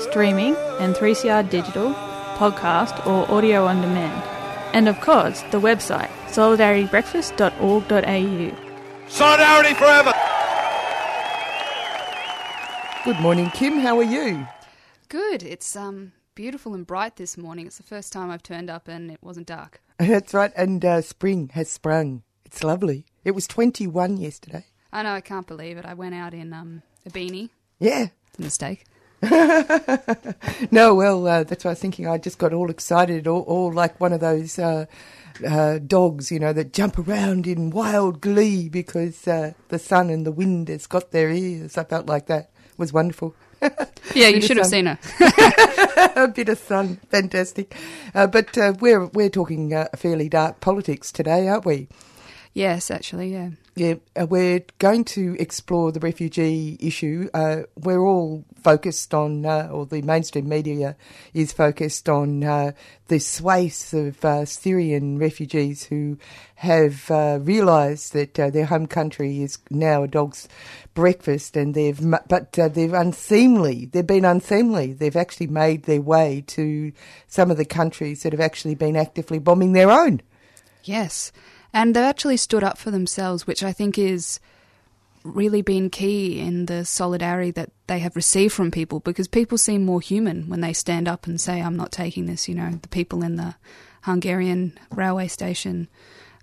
streaming and 3CR digital, podcast or audio on demand. And of course, the website solidaritybreakfast.org.au. Solidarity forever. Good morning, Kim. How are you? Good. It's um beautiful and bright this morning. It's the first time I've turned up and it wasn't dark. That's right. And uh, spring has sprung. It's lovely. It was 21 yesterday. I know. I can't believe it. I went out in um a beanie. Yeah. It's a mistake. no, well, uh, that's what I was thinking. I just got all excited, all, all like one of those uh, uh, dogs, you know, that jump around in wild glee because uh, the sun and the wind has got their ears. I felt like that. It was wonderful. Yeah, you should have seen her. a bit of sun, fantastic. Uh, but uh, we're we're talking uh, fairly dark politics today, aren't we? Yes, actually, yeah. Yeah, uh, we're going to explore the refugee issue. Uh, we're all focused on, uh, or the mainstream media is focused on uh, the swathes of uh, Syrian refugees who have uh, realised that uh, their home country is now a dog's breakfast, and they've, but uh, they've unseemly. They've been unseemly. They've actually made their way to some of the countries that have actually been actively bombing their own. Yes. And they've actually stood up for themselves, which I think is really been key in the solidarity that they have received from people because people seem more human when they stand up and say, I'm not taking this. You know, the people in the Hungarian railway station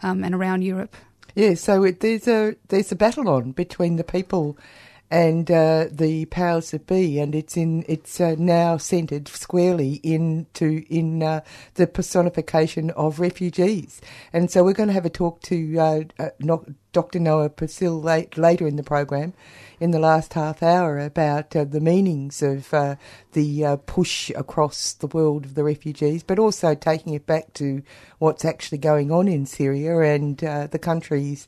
um, and around Europe. Yeah, so it, there's a there's a battle on between the people and uh, the powers that be, and it's in it's uh, now centred squarely into in uh, the personification of refugees, and so we're going to have a talk to uh, uh, Dr. Noah Pasil late, later in the program, in the last half hour about uh, the meanings of uh, the push across the world of the refugees, but also taking it back to what's actually going on in Syria and the countries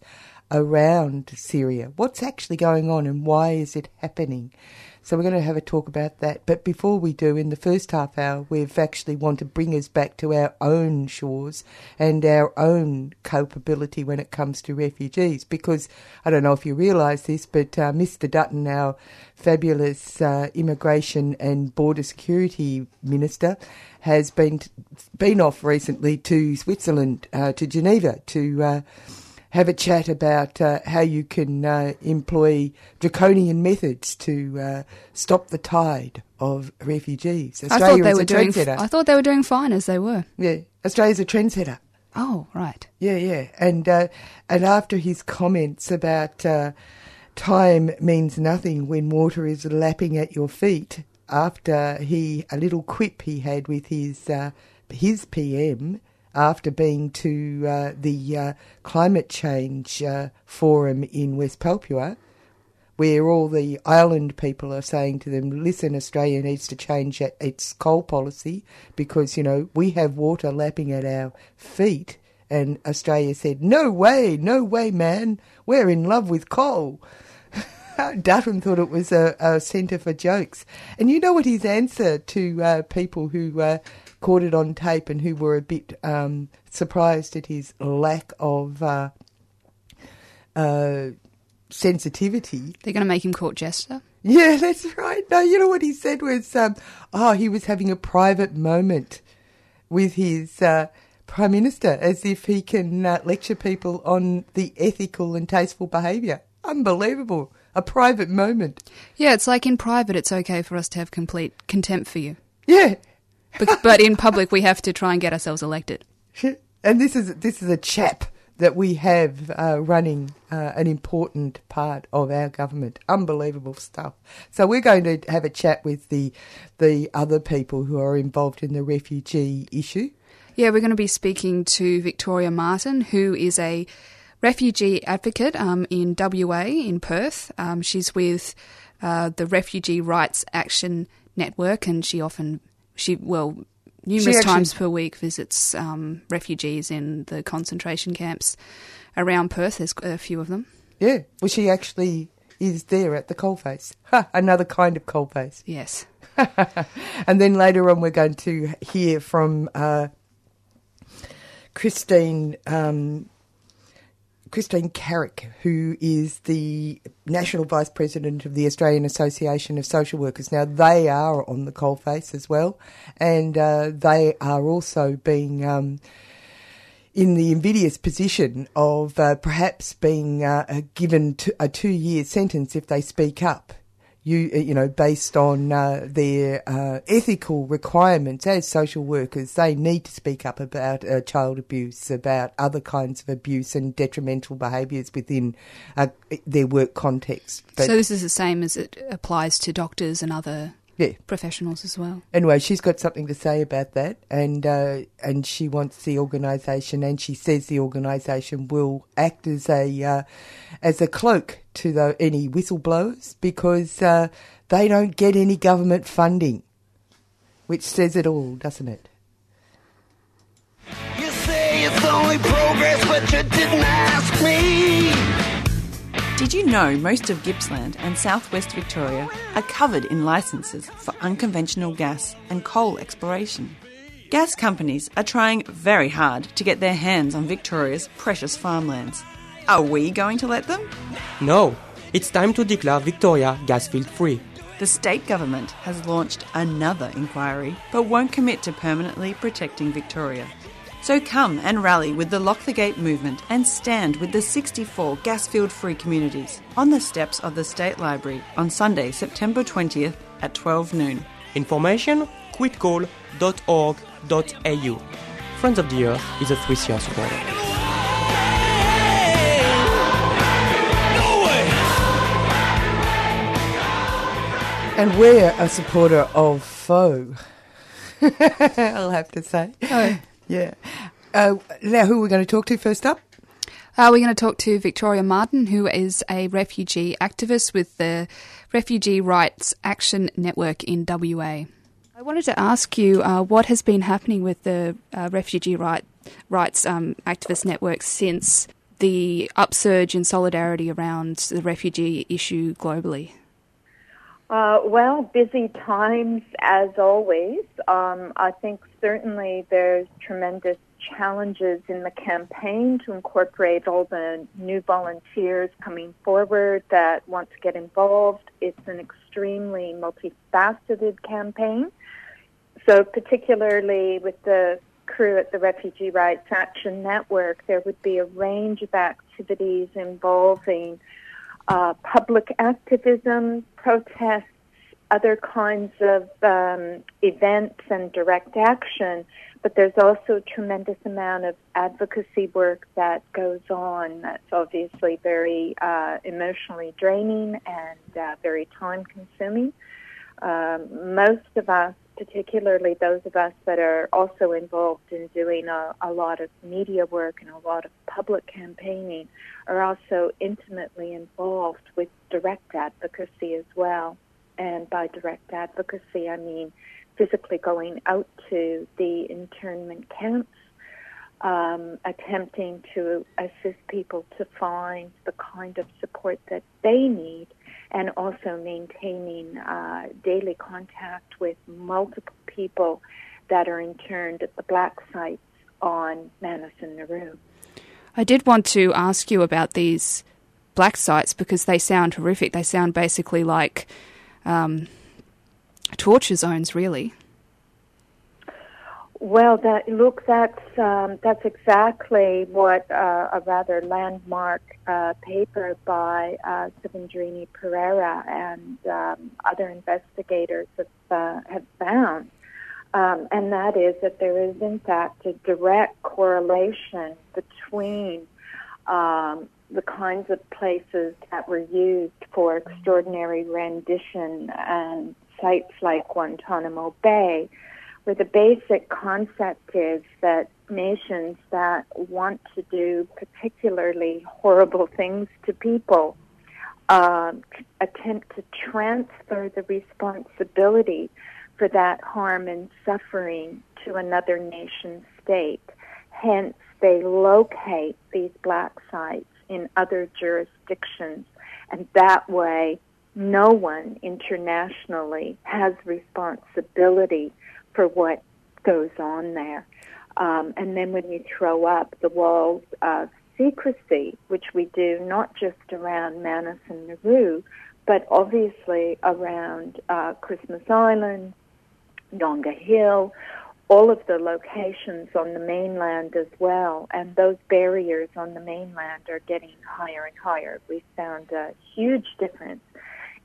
around Syria. What's actually going on and why is it happening? So we're going to have a talk about that. But before we do, in the first half hour, we've actually want to bring us back to our own shores and our own culpability when it comes to refugees. Because I don't know if you realise this, but uh, Mr. Dutton, our fabulous uh, immigration and border security minister, has been been off recently to Switzerland, uh, to Geneva, to uh, have a chat about uh, how you can uh, employ draconian methods to uh, stop the tide of refugees. I thought they were a doing. trendsetter. I thought they were doing fine as they were. yeah, Australia's a trendsetter. Oh, right. Yeah, yeah, and uh, and after his comments about uh, time means nothing when water is lapping at your feet, after he a little quip he had with his uh, his PM after being to uh, the uh, climate change uh, forum in West Papua, where all the island people are saying to them, listen, Australia needs to change its coal policy because, you know, we have water lapping at our feet. And Australia said, no way, no way, man, we're in love with coal. Dutton thought it was a, a centre for jokes. And you know what his answer to uh, people who uh, caught it on tape and who were a bit um, surprised at his lack of uh, uh, sensitivity. They're going to make him court jester. Yeah, that's right. No, you know what he said was, um, oh, he was having a private moment with his uh, prime minister, as if he can uh, lecture people on the ethical and tasteful behaviour. Unbelievable. A private moment. Yeah, it's like in private, it's okay for us to have complete contempt for you. Yeah, But, but in public, we have to try and get ourselves elected. And this is this is a chap that we have uh, running uh, an important part of our government. Unbelievable stuff. So we're going to have a chat with the the other people who are involved in the refugee issue. Yeah, we're going to be speaking to Victoria Martin, who is a refugee advocate um, in WA in Perth. Um, she's with uh, the Refugee Rights Action Network, and she often she well numerous actually- times per week visits um, refugees in the concentration camps around Perth. There's a few of them. Yeah, well, she actually is there at the coalface. Ha, another kind of coalface. Yes. and then later on, we're going to hear from uh, Christine um, Christine Craik, who is the National Vice President of the Australian Association of Social Workers. Now, they are on the coalface as well, and uh, they are also being. Um, in the invidious position of uh, perhaps being uh, given a two-year sentence if they speak up. You, uh, you know, based on uh, their uh, ethical requirements as social workers, they need to speak up about uh, child abuse, about other kinds of abuse and detrimental behaviours within uh, their work context. But so this is the same as it applies to doctors and other yeah, professionals as well. anyway, she's got something to say about that, and uh, and she wants the organisation, and she says the organisation will act as a uh, as a cloak to the, any whistleblowers because uh, they don't get any government funding, which says it all, doesn't it? You say it's only progress, but you didn't ask me. Did you know most of Gippsland and southwest Victoria are covered in licences for unconventional gas and coal exploration? Gas companies are trying very hard to get their hands on Victoria's precious farmlands. Are we going to let them? No, it's time to declare Victoria gas field free. The state government has launched another inquiry but won't commit to permanently protecting Victoria. So come and rally with the Lock the Gate movement and stand with the 64 gas field free communities on the steps of the State Library on Sunday, September 20th at 12 noon. Information quitcoal.org.au. Friends of the Earth is a 3CR supporter. And we're a supporter of FoE. I'll have to say. Oh. Yeah. Uh, now, who are we going to talk to first up? Uh, we're going to talk to Victoria Martin, who is a refugee activist with the Refugee Rights Action Network in WA. I wanted to ask you uh, what has been happening with the uh, Refugee right, Rights um, Activist Network since the upsurge in solidarity around the refugee issue globally. Uh, well, busy times as always. Um, I think certainly there's tremendous challenges in the campaign to incorporate all the new volunteers coming forward that want to get involved. It's an extremely multifaceted campaign. So, particularly with the crew at the Refugee Rights Action Network, there would be a range of activities involving uh, public activism, protests, other kinds of um, events and direct action. But there's also a tremendous amount of advocacy work that goes on that's obviously very uh, emotionally draining and uh, very time consuming. Um, most of us, particularly those of us that are also involved in doing a, a lot of media work and a lot of public campaigning, are also intimately involved with direct advocacy as well. And by direct advocacy, I mean physically going out to the internment camps, um, attempting to assist people to find the kind of support that they need, and also maintaining uh, daily contact with multiple people that are interned at the black sites on Manus and Nauru. I did want to ask you about these black sites because they sound horrific. They sound basically like um, torture zones, really. Well, that look, that's um, that's exactly what uh, a rather landmark uh, paper by uh, Suvendrini Perera and um, other investigators have uh, have found. Um, and that is that there is, in fact, a direct correlation between um, the kinds of places that were used for extraordinary rendition and sites like Guantanamo Bay, where the basic concept is that nations that want to do particularly horrible things to people uh, attempt to transfer the responsibility for that harm and suffering to another nation state. Hence, they locate these black sites in other jurisdictions, and that way, no one internationally has responsibility for what goes on there. Um, and then when you throw up the walls of secrecy, which we do not just around Manus and Nauru, but obviously around uh, Christmas Island, Yongah Hill, all of the locations on the mainland as well, and those barriers on the mainland are getting higher and higher. We found a huge difference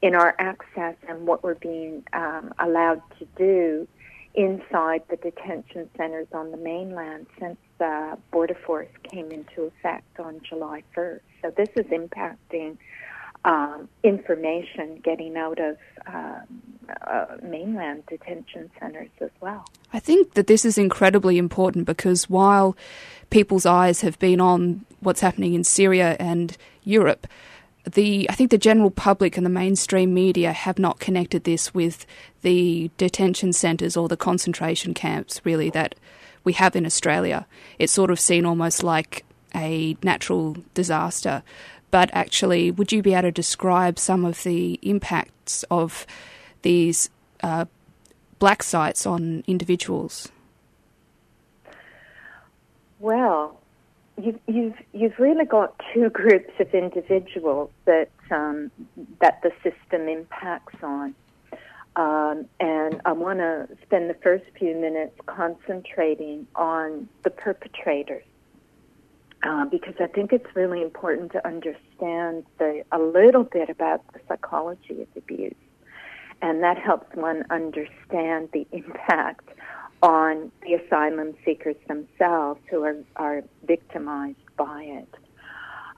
in our access and what we're being um, allowed to do inside the detention centers on the mainland since uh, Border Force came into effect on July 1st. So this is impacting um, information getting out of um, uh, mainland detention centers as well. I think that this is incredibly important because while people's eyes have been on what's happening in Syria and Europe, the I think the general public and the mainstream media have not connected this with the detention centres or the concentration camps really that we have in Australia. It's sort of seen almost like a natural disaster. But actually, would you be able to describe some of the impacts of these uh, black sites on individuals? Well, you've, you've, you've really got two groups of individuals that, um, that the system impacts on. Um, and I want to spend the first few minutes concentrating on the perpetrators. Uh, because I think it's really important to understand the, a little bit about the psychology of abuse. And that helps one understand the impact on the asylum seekers themselves who are, are victimized by it.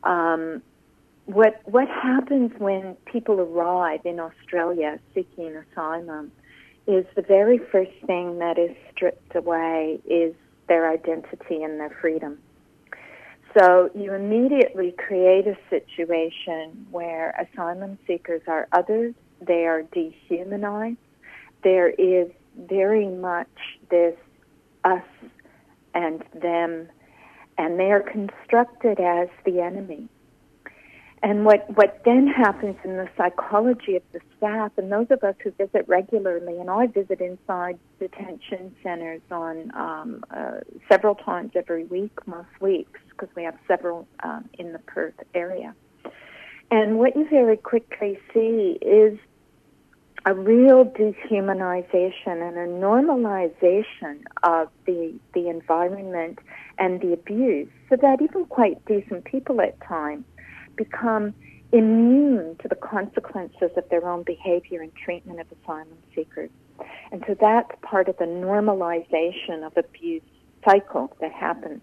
Um, what, what happens when people arrive in Australia seeking asylum is the very first thing that is stripped away is their identity and their freedom. So you immediately create a situation where asylum seekers are othered, they are dehumanized. There is very much this us and them, and they are constructed as the enemy. And what, what then happens in the psychology of the staff, and those of us who visit regularly, and I visit inside detention centers on um, uh, several times every week, most weeks, because we have several um, in the Perth area. And what you very quickly see is a real dehumanization and a normalization of the the environment and the abuse, so that even quite decent people at times become immune to the consequences of their own behavior and treatment of asylum seekers. And so that's part of the normalization of abuse cycle that happens.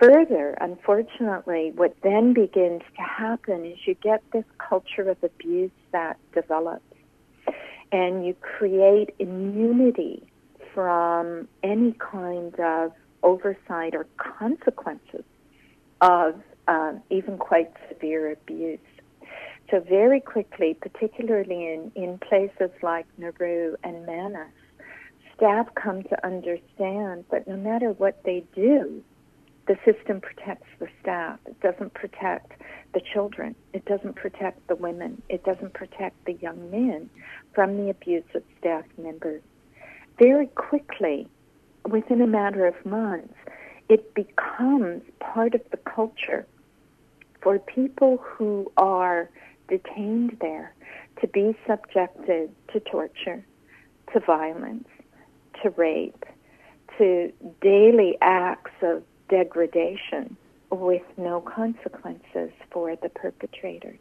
Further, unfortunately, what then begins to happen is you get this culture of abuse that develops and you create immunity from any kind of oversight or consequences of um, even quite severe abuse. So very quickly, particularly in, in places like Nauru and Manus, staff come to understand that no matter what they do, the system protects the staff. It doesn't protect the children. It doesn't protect the women. It doesn't protect the young men from the abuse of staff members. Very quickly, within a matter of months, it becomes part of the culture for people who are detained there to be subjected to torture, to violence, to rape, to daily acts of degradation with no consequences for the perpetrators.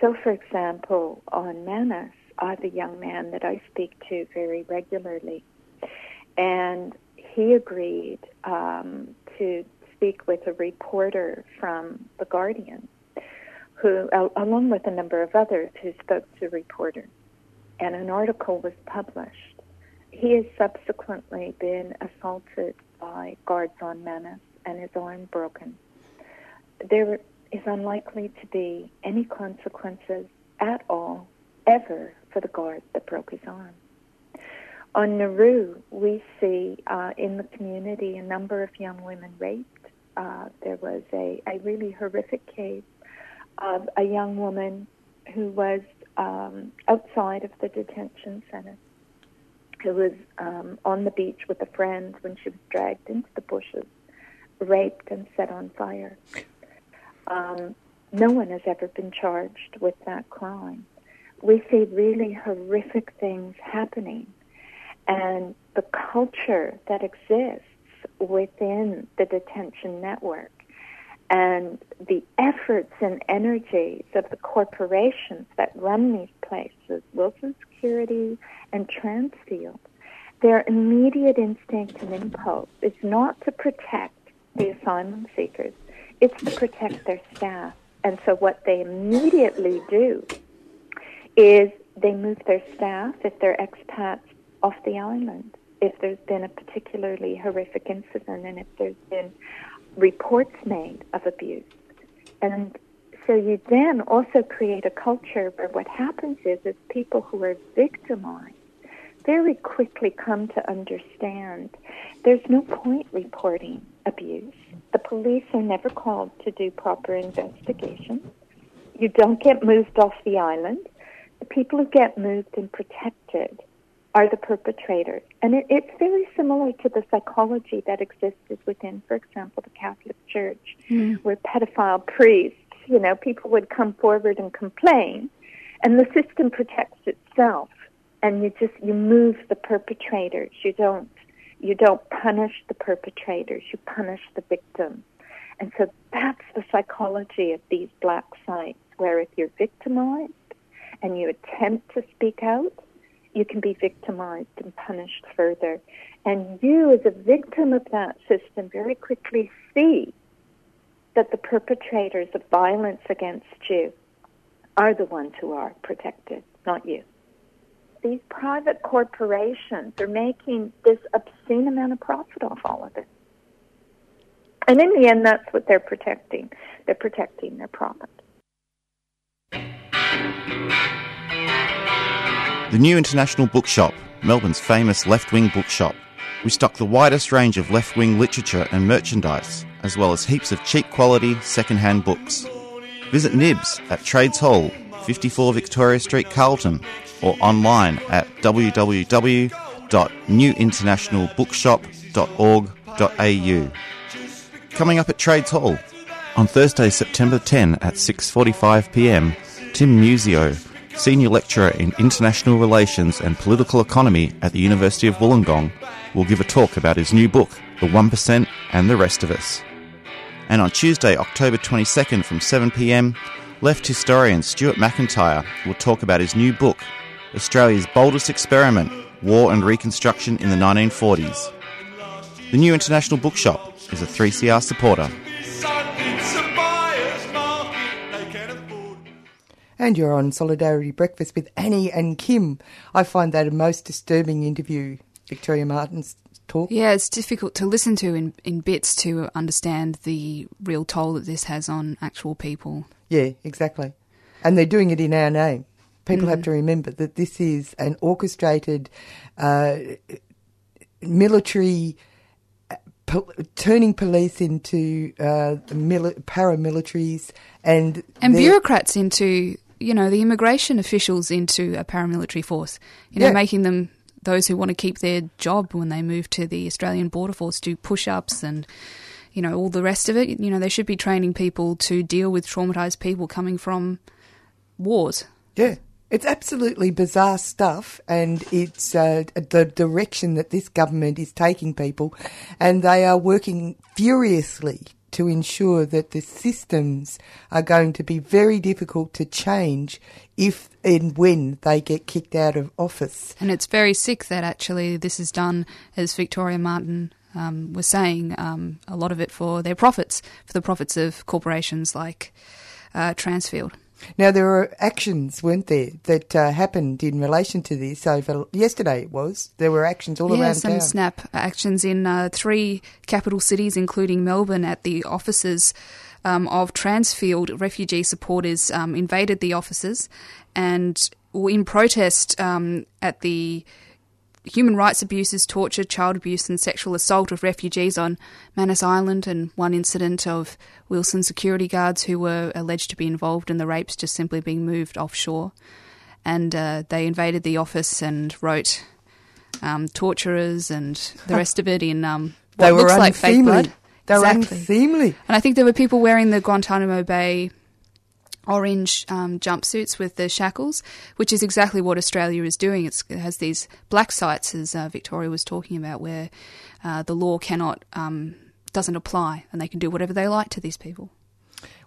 So, for example, on Manus, have a young man that I speak to very regularly, and he agreed um, to speak with a reporter from The Guardian, who, along with a number of others, who spoke to reporters. And an article was published. He has subsequently been assaulted by guards on Manus and his arm broken. There is unlikely to be any consequences at all, ever, for the guard that broke his arm. On Nauru, we see uh, in the community a number of young women raped. Uh, there was a, a really horrific case of a young woman who was um, outside of the detention center, who was um, on the beach with a friend when she was dragged into the bushes, raped, and set on fire. Um, no one has ever been charged with that crime. We see really horrific things happening and the culture that exists within the detention network and the efforts and energies of the corporations that run these places, Wilson Security and Transfield, their immediate instinct and impulse is not to protect the asylum seekers, it's to protect their staff. And so what they immediately do is they move their staff, if they're expats, off the island. If there's been a particularly horrific incident and if there's been reports made of abuse. And so you then also create a culture where what happens is, is people who are victimized very quickly come to understand there's no point reporting abuse. The police are never called to do proper investigations. You don't get moved off the island. The people who get moved and protected are the perpetrators. And it, it's very similar to the psychology that existed within, for example, the Catholic Church, mm. where pedophile priests, you know, people would come forward and complain, and the system protects itself, and you just you move the perpetrators. You don't you don't punish the perpetrators. You punish the victims. And so that's the psychology of these black sites, where if you're victimized and you attempt to speak out, you can be victimized and punished further. And you, as a victim of that system, very quickly see that the perpetrators of violence against you are the ones who are protected, not you. These private corporations are making this obscene amount of profit off all of it. And in the end, that's what they're protecting. They're protecting their profit. The New International Bookshop, Melbourne's famous left wing bookshop. We stock the widest range of left wing literature and merchandise, as well as heaps of cheap quality second hand books. Visit Nibs at Trades Hall, 54 Victoria Street, Carlton, or online at www.newinternationalbookshop.org.au. Coming up at Trades Hall on Thursday, September 10 at 6:45 p.m. Tim Musio Senior Lecturer in International Relations and Political Economy at the University of Wollongong, will give a talk about his new book, The 1% and the Rest of Us. And on Tuesday, October 22nd from 7pm, left historian Stuart Macintyre will talk about his new book, Australia's Boldest Experiment War and Reconstruction in the 1940s. The New International Bookshop is a 3CR supporter. And you're on Solidarity Breakfast with Annie and Kim. I find that a most disturbing interview, Victoria Martin's talk. Yeah, it's difficult to listen to in, in bits to understand the real toll that this has on actual people. Yeah, exactly. And they're doing it in our name. People mm. have to remember that this is an orchestrated uh, military Po- turning police into uh, mili- paramilitaries and and bureaucrats into you know, the immigration officials into a paramilitary force, you know, yeah. making them those who want to keep their job when they move to the Australian Border Force do push ups and, you know, all the rest of it. You know, they should be training people to deal with traumatized people coming from wars. Yeah. It's absolutely bizarre stuff, and it's uh, the direction that this government is taking people, and they are working furiously to ensure that the systems are going to be very difficult to change if and when they get kicked out of office. And it's very sick that actually this is done, as Victoria Martin um, was saying, um, a lot of it for their profits, for the profits of corporations like uh, Transfield. Now there were actions, weren't there, that uh, happened in relation to this over yesterday. It was there were actions all yeah, around some town. snap actions in uh, three capital cities, including Melbourne, at the offices um, of Transfield. Refugee supporters um, invaded the offices, and were in protest um, at the human rights abuses, torture, child abuse, and sexual assault of refugees on Manus Island, and one incident of Wilson security guards who were alleged to be involved in the rapes just simply being moved offshore. And uh, they invaded the office and wrote um, torturers and the rest of it in um, what They were looks like fake blood. They were exactly. unseemly. And I think there were people wearing the Guantanamo Bay orange um, jumpsuits with the shackles, which is exactly what Australia is doing. It's, it has these black sites, as uh, Victoria was talking about, where uh, the law cannot um, doesn't apply, and they can do whatever they like to these people.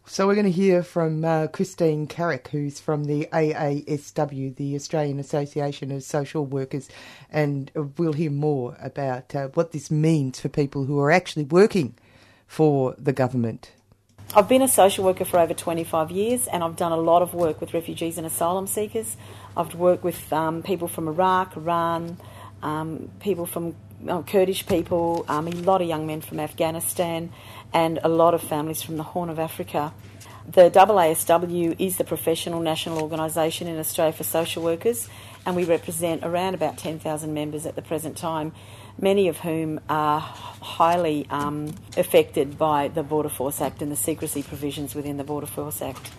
So we're going to hear from uh, Christine Craik, who's from the AASW, the Australian Association of Social Workers, and we'll hear more about uh, what this means for people who are actually working for the government. I've been a social worker for over 25 years and I've done a lot of work with refugees and asylum seekers. I've worked with um, people from Iraq, Iran, um, people from oh, Kurdish people, um, a lot of young men from Afghanistan, and a lot of families from the Horn of Africa. The AASW is the professional national organisation in Australia for social workers, and we represent around about 10,000 members at the present time, many of whom are highly um, affected by the Border Force Act and the secrecy provisions within the Border Force Act.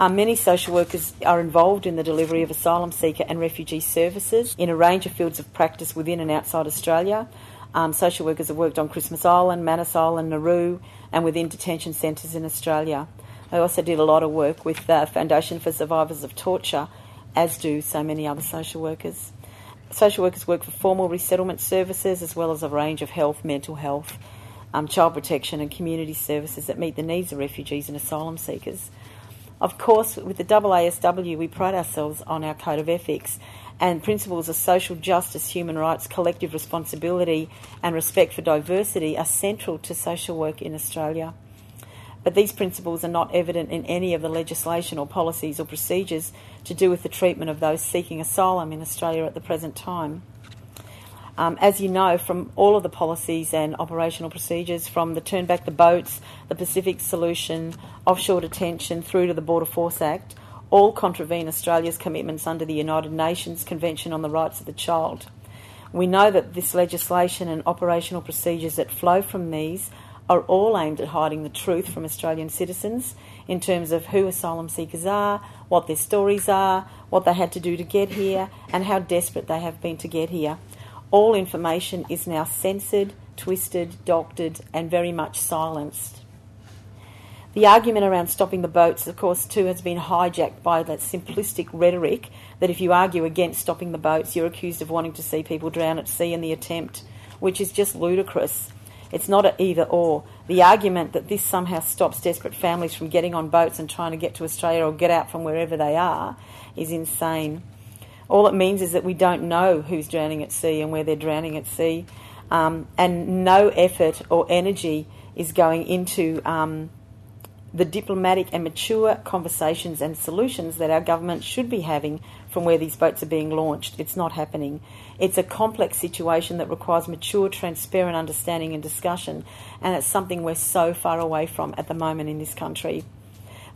Um, many social workers are involved in the delivery of asylum seeker and refugee services in a range of fields of practice within and outside Australia. Um, social workers have worked on Christmas Island, Manus Island, Nauru, and within detention centres in Australia. I also did a lot of work with the Foundation for Survivors of Torture, as do so many other social workers. Social workers work for formal resettlement services as well as a range of health, mental health, um, child protection, and community services that meet the needs of refugees and asylum seekers. Of course, with the AASW, we pride ourselves on our code of ethics and principles of social justice, human rights, collective responsibility, and respect for diversity are central to social work in Australia. But these principles are not evident in any of the legislation or policies or procedures to do with the treatment of those seeking asylum in Australia at the present time. Um, as you know from all of the policies and operational procedures, from the Turn Back the Boats, the Pacific Solution, offshore detention, through to the Border Force Act, all contravene Australia's commitments under the United Nations Convention on the Rights of the Child. We know that this legislation and operational procedures that flow from these are all aimed at hiding the truth from Australian citizens in terms of who asylum seekers are, what their stories are, what they had to do to get here, and how desperate they have been to get here. All information is now censored, twisted, doctored, and very much silenced. The argument around stopping the boats, of course, too, has been hijacked by that simplistic rhetoric that if you argue against stopping the boats, you're accused of wanting to see people drown at sea in the attempt, which is just ludicrous. It's not an either or. The argument that this somehow stops desperate families from getting on boats and trying to get to Australia or get out from wherever they are is insane. All it means is that we don't know who's drowning at sea and where they're drowning at sea, um, and no effort or energy is going into um, the diplomatic and mature conversations and solutions that our government should be having from where these boats are being launched. It's not happening. It's a complex situation that requires mature, transparent understanding and discussion, and it's something we're so far away from at the moment in this country.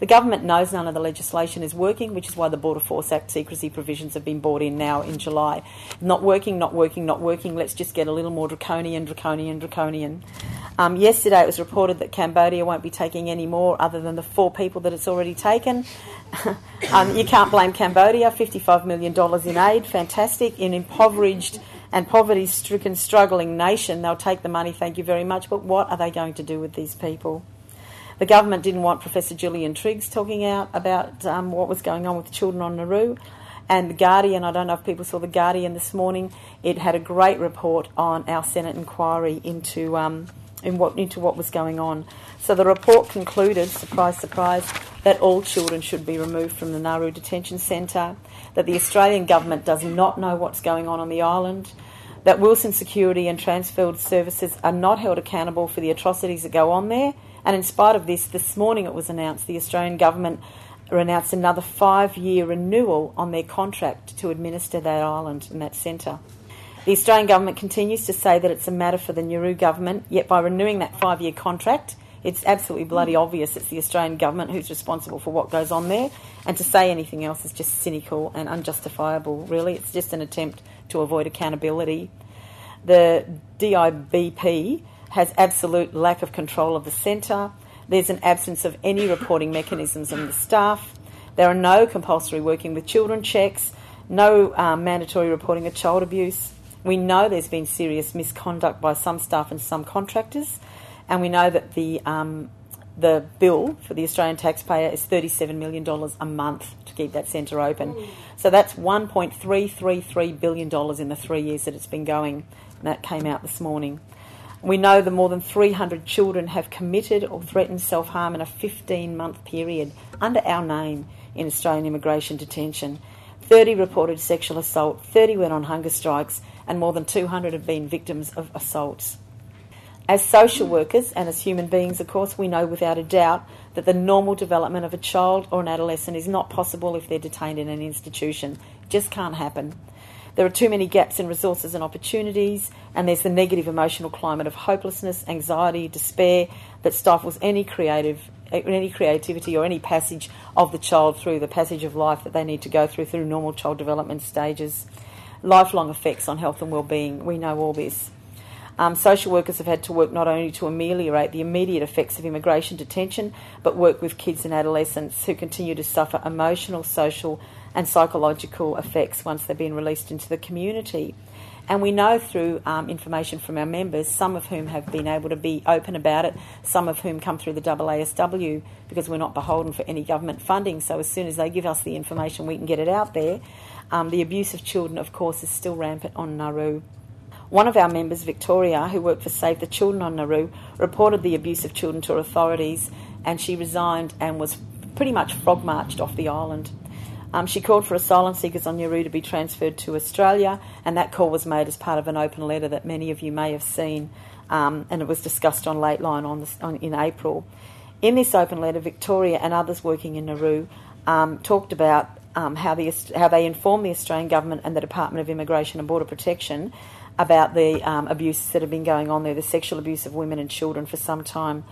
The government knows none of the legislation is working, which is why the Border Force Act secrecy provisions have been brought in now in July. Not working, not working, not working. Let's just get a little more draconian, draconian, draconian. Um, yesterday it was reported that Cambodia won't be taking any more other than the four people that it's already taken. um, you can't blame Cambodia, $55 million in aid, fantastic. In impoverished and poverty stricken, struggling nation, they'll take the money, thank you very much. But what are they going to do with these people? The government didn't want Professor Gillian Triggs talking out about um, what was going on with children on Nauru. And The Guardian, I don't know if people saw The Guardian this morning, it had a great report on our Senate inquiry into um, in what, into what was going on. So the report concluded, surprise, surprise, that all children should be removed from the Nauru Detention Centre, that the Australian government does not know what's going on on the island, that Wilson Security and Transfield Services are not held accountable for the atrocities that go on there. And in spite of this, this morning it was announced the Australian government announced another five year renewal on their contract to administer that island and that centre. The Australian government continues to say that it's a matter for the Nauru government, yet by renewing that five year contract, it's absolutely bloody obvious it's the Australian government who's responsible for what goes on there, and to say anything else is just cynical and unjustifiable, really. It's just an attempt to avoid accountability. The DIBP has absolute lack of control of the centre. There's an absence of any reporting mechanisms in the staff. There are no compulsory working with children checks, no um, mandatory reporting of child abuse. We know there's been serious misconduct by some staff and some contractors, and we know that the um, the bill for the Australian taxpayer is $37 million a month to keep that centre open. Mm. So that's $1.333 billion in the three years that it's been going. And that came out this morning. We know that more than 300 children have committed or threatened self harm in a 15 month period under our name in Australian immigration detention. 30 reported sexual assault, 30 went on hunger strikes, and more than 200 have been victims of assaults. As social workers and as human beings, of course, we know without a doubt that the normal development of a child or an adolescent is not possible if they're detained in an institution. It just can't happen. There are too many gaps in resources and opportunities, and there's the negative emotional climate of hopelessness, anxiety, despair that stifles any creative any creativity or any passage of the child through the passage of life that they need to go through through normal child development stages. Lifelong effects on health and well-being. We know all this. Um, social workers have had to work not only to ameliorate the immediate effects of immigration detention, but work with kids and adolescents who continue to suffer emotional, social, and psychological effects once they've been released into the community. And we know through um, information from our members, some of whom have been able to be open about it, some of whom come through the AASW because we're not beholden for any government funding. So as soon as they give us the information, we can get it out there. Um, the abuse of children, of course, is still rampant on Nauru. One of our members, Victoria, who worked for Save the Children on Nauru, reported the abuse of children to authorities and she resigned and was pretty much frog marched off the island. Um, she called for asylum seekers on Nauru to be transferred to Australia, and that call was made as part of an open letter that many of you may have seen, um, and it was discussed on Lateline on, on in April. In this open letter, Victoria and others working in Nauru um, talked about um, how, the, how they informed the Australian Government and the Department of Immigration and Border Protection about the um, abuses that have been going on there, the sexual abuse of women and children for some time.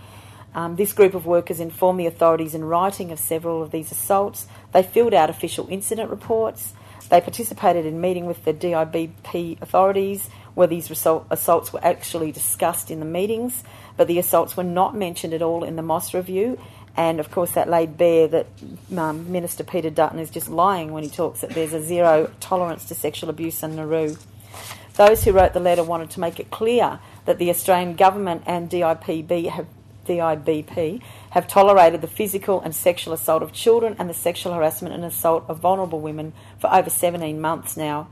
Um, this group of workers informed the authorities in writing of several of these assaults. They filled out official incident reports. They participated in meeting with the DIBP authorities where these assaults were actually discussed in the meetings, but the assaults were not mentioned at all in the Moss review. And of course, that laid bare that um, Minister Peter Dutton is just lying when he talks that there's a zero tolerance to sexual abuse in Nauru. Those who wrote the letter wanted to make it clear that the Australian government and DIPB have DIBP have tolerated the physical and sexual assault of children and the sexual harassment and assault of vulnerable women for over 17 months now.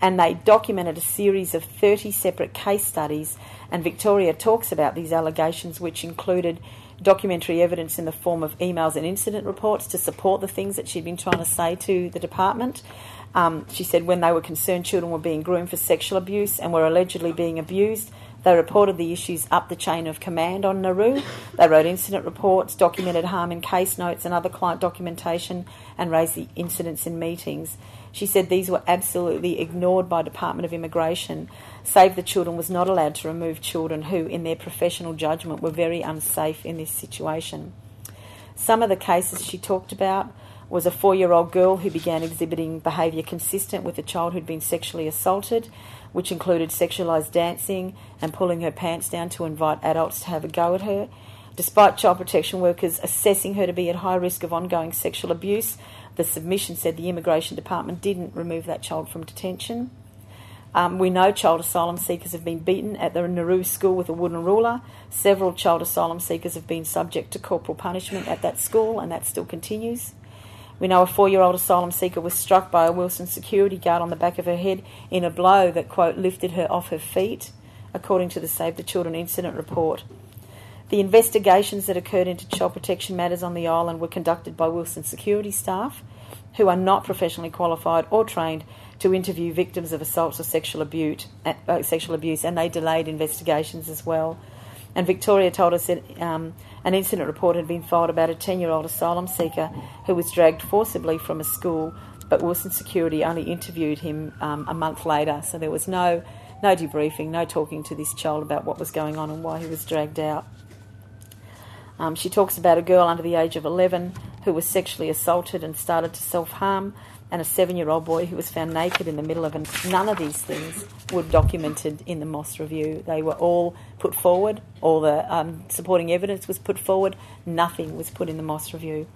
And they documented a series of 30 separate case studies, and Victoria talks about these allegations, which included documentary evidence in the form of emails and incident reports to support the things that she'd been trying to say to the department. Um, she said when they were concerned children were being groomed for sexual abuse and were allegedly being abused, they reported the issues up the chain of command on Nauru. They wrote incident reports, documented harm in case notes and other client documentation, and raised the incidents in meetings. She said these were absolutely ignored by Department of Immigration. Save the Children was not allowed to remove children who, in their professional judgment, were very unsafe in this situation. Some of the cases she talked about was a four year old girl who began exhibiting behaviour consistent with a child who'd been sexually assaulted which included sexualised dancing and pulling her pants down to invite adults to have a go at her. Despite child protection workers assessing her to be at high risk of ongoing sexual abuse, the submission said the Immigration Department didn't remove that child from detention. Um, we know child asylum seekers have been beaten at the Nauru school with a wooden ruler. Several child asylum seekers have been subject to corporal punishment at that school, and that still continues. We know a four year old asylum seeker was struck by a Wilson security guard on the back of her head in a blow that, quote, lifted her off her feet. according to the Save the Children incident report. The investigations that occurred into child protection matters on the island were conducted by Wilson security staff, who are not professionally qualified or trained to interview victims of assaults or sexual abuse, uh, sexual abuse and they delayed investigations as well. And Victoria told us that um, an incident report had been filed about a 10 year old asylum seeker who was dragged forcibly from a school, but Wilson Security only interviewed him um, a month later. So there was no, no debriefing, no talking to this child about what was going on and why he was dragged out. Um, she talks about a girl under the age of 11 who was sexually assaulted and started to self harm and a seven year old boy who was found naked in the middle of. None of these things were documented in the Moss review. They were all put forward, all the um, supporting evidence was put forward, nothing was put in the Moss review.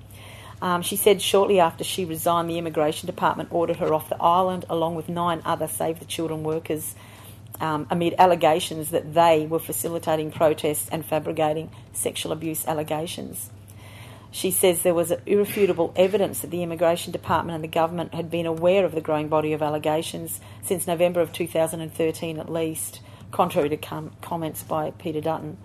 Um, she said shortly after she resigned, the Immigration Department ordered her off the island along with nine other Save the Children workers um, amid allegations that they were facilitating protests and fabricating sexual abuse allegations. She says there was irrefutable evidence that the Immigration Department and the government had been aware of the growing body of allegations since November of 2013 at least, contrary to com- comments by Peter Dutton.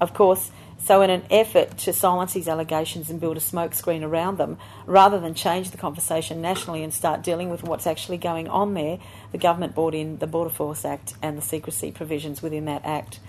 Of course, so in an effort to silence these allegations and build a smokescreen around them, rather than change the conversation nationally and start dealing with what's actually going on there, the government brought in the Border Force Act and the secrecy provisions within that act.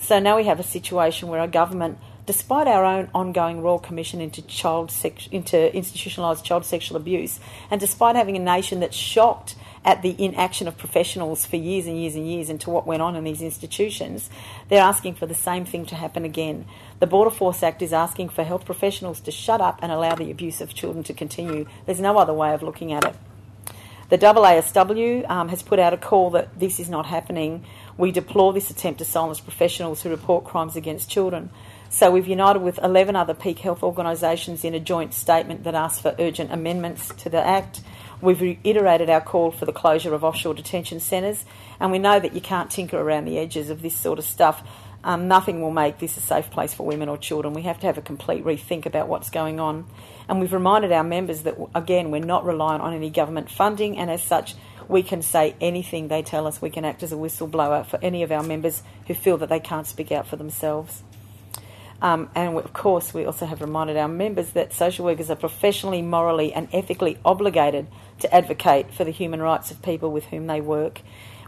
So now we have a situation where our government despite our own ongoing Royal Commission into child sex- into institutionalised child sexual abuse, and despite having a nation that's shocked at the inaction of professionals for years and years and years into what went on in these institutions, they're asking for the same thing to happen again. The Border Force Act is asking for health professionals to shut up and allow the abuse of children to continue. There's no other way of looking at it. The AASW um, has put out a call that this is not happening. We deplore this attempt to silence professionals who report crimes against children. So we've united with 11 other peak health organisations in a joint statement that asks for urgent amendments to the Act. We've reiterated our call for the closure of offshore detention centres, and we know that you can't tinker around the edges of this sort of stuff. Um, nothing will make this a safe place for women or children. We have to have a complete rethink about what's going on. And we've reminded our members that, again, we're not reliant on any government funding, and as such, we can say anything they tell us. We can act as a whistleblower for any of our members who feel that they can't speak out for themselves. Um, and of course, we also have reminded our members that social workers are professionally, morally, and ethically obligated to advocate for the human rights of people with whom they work.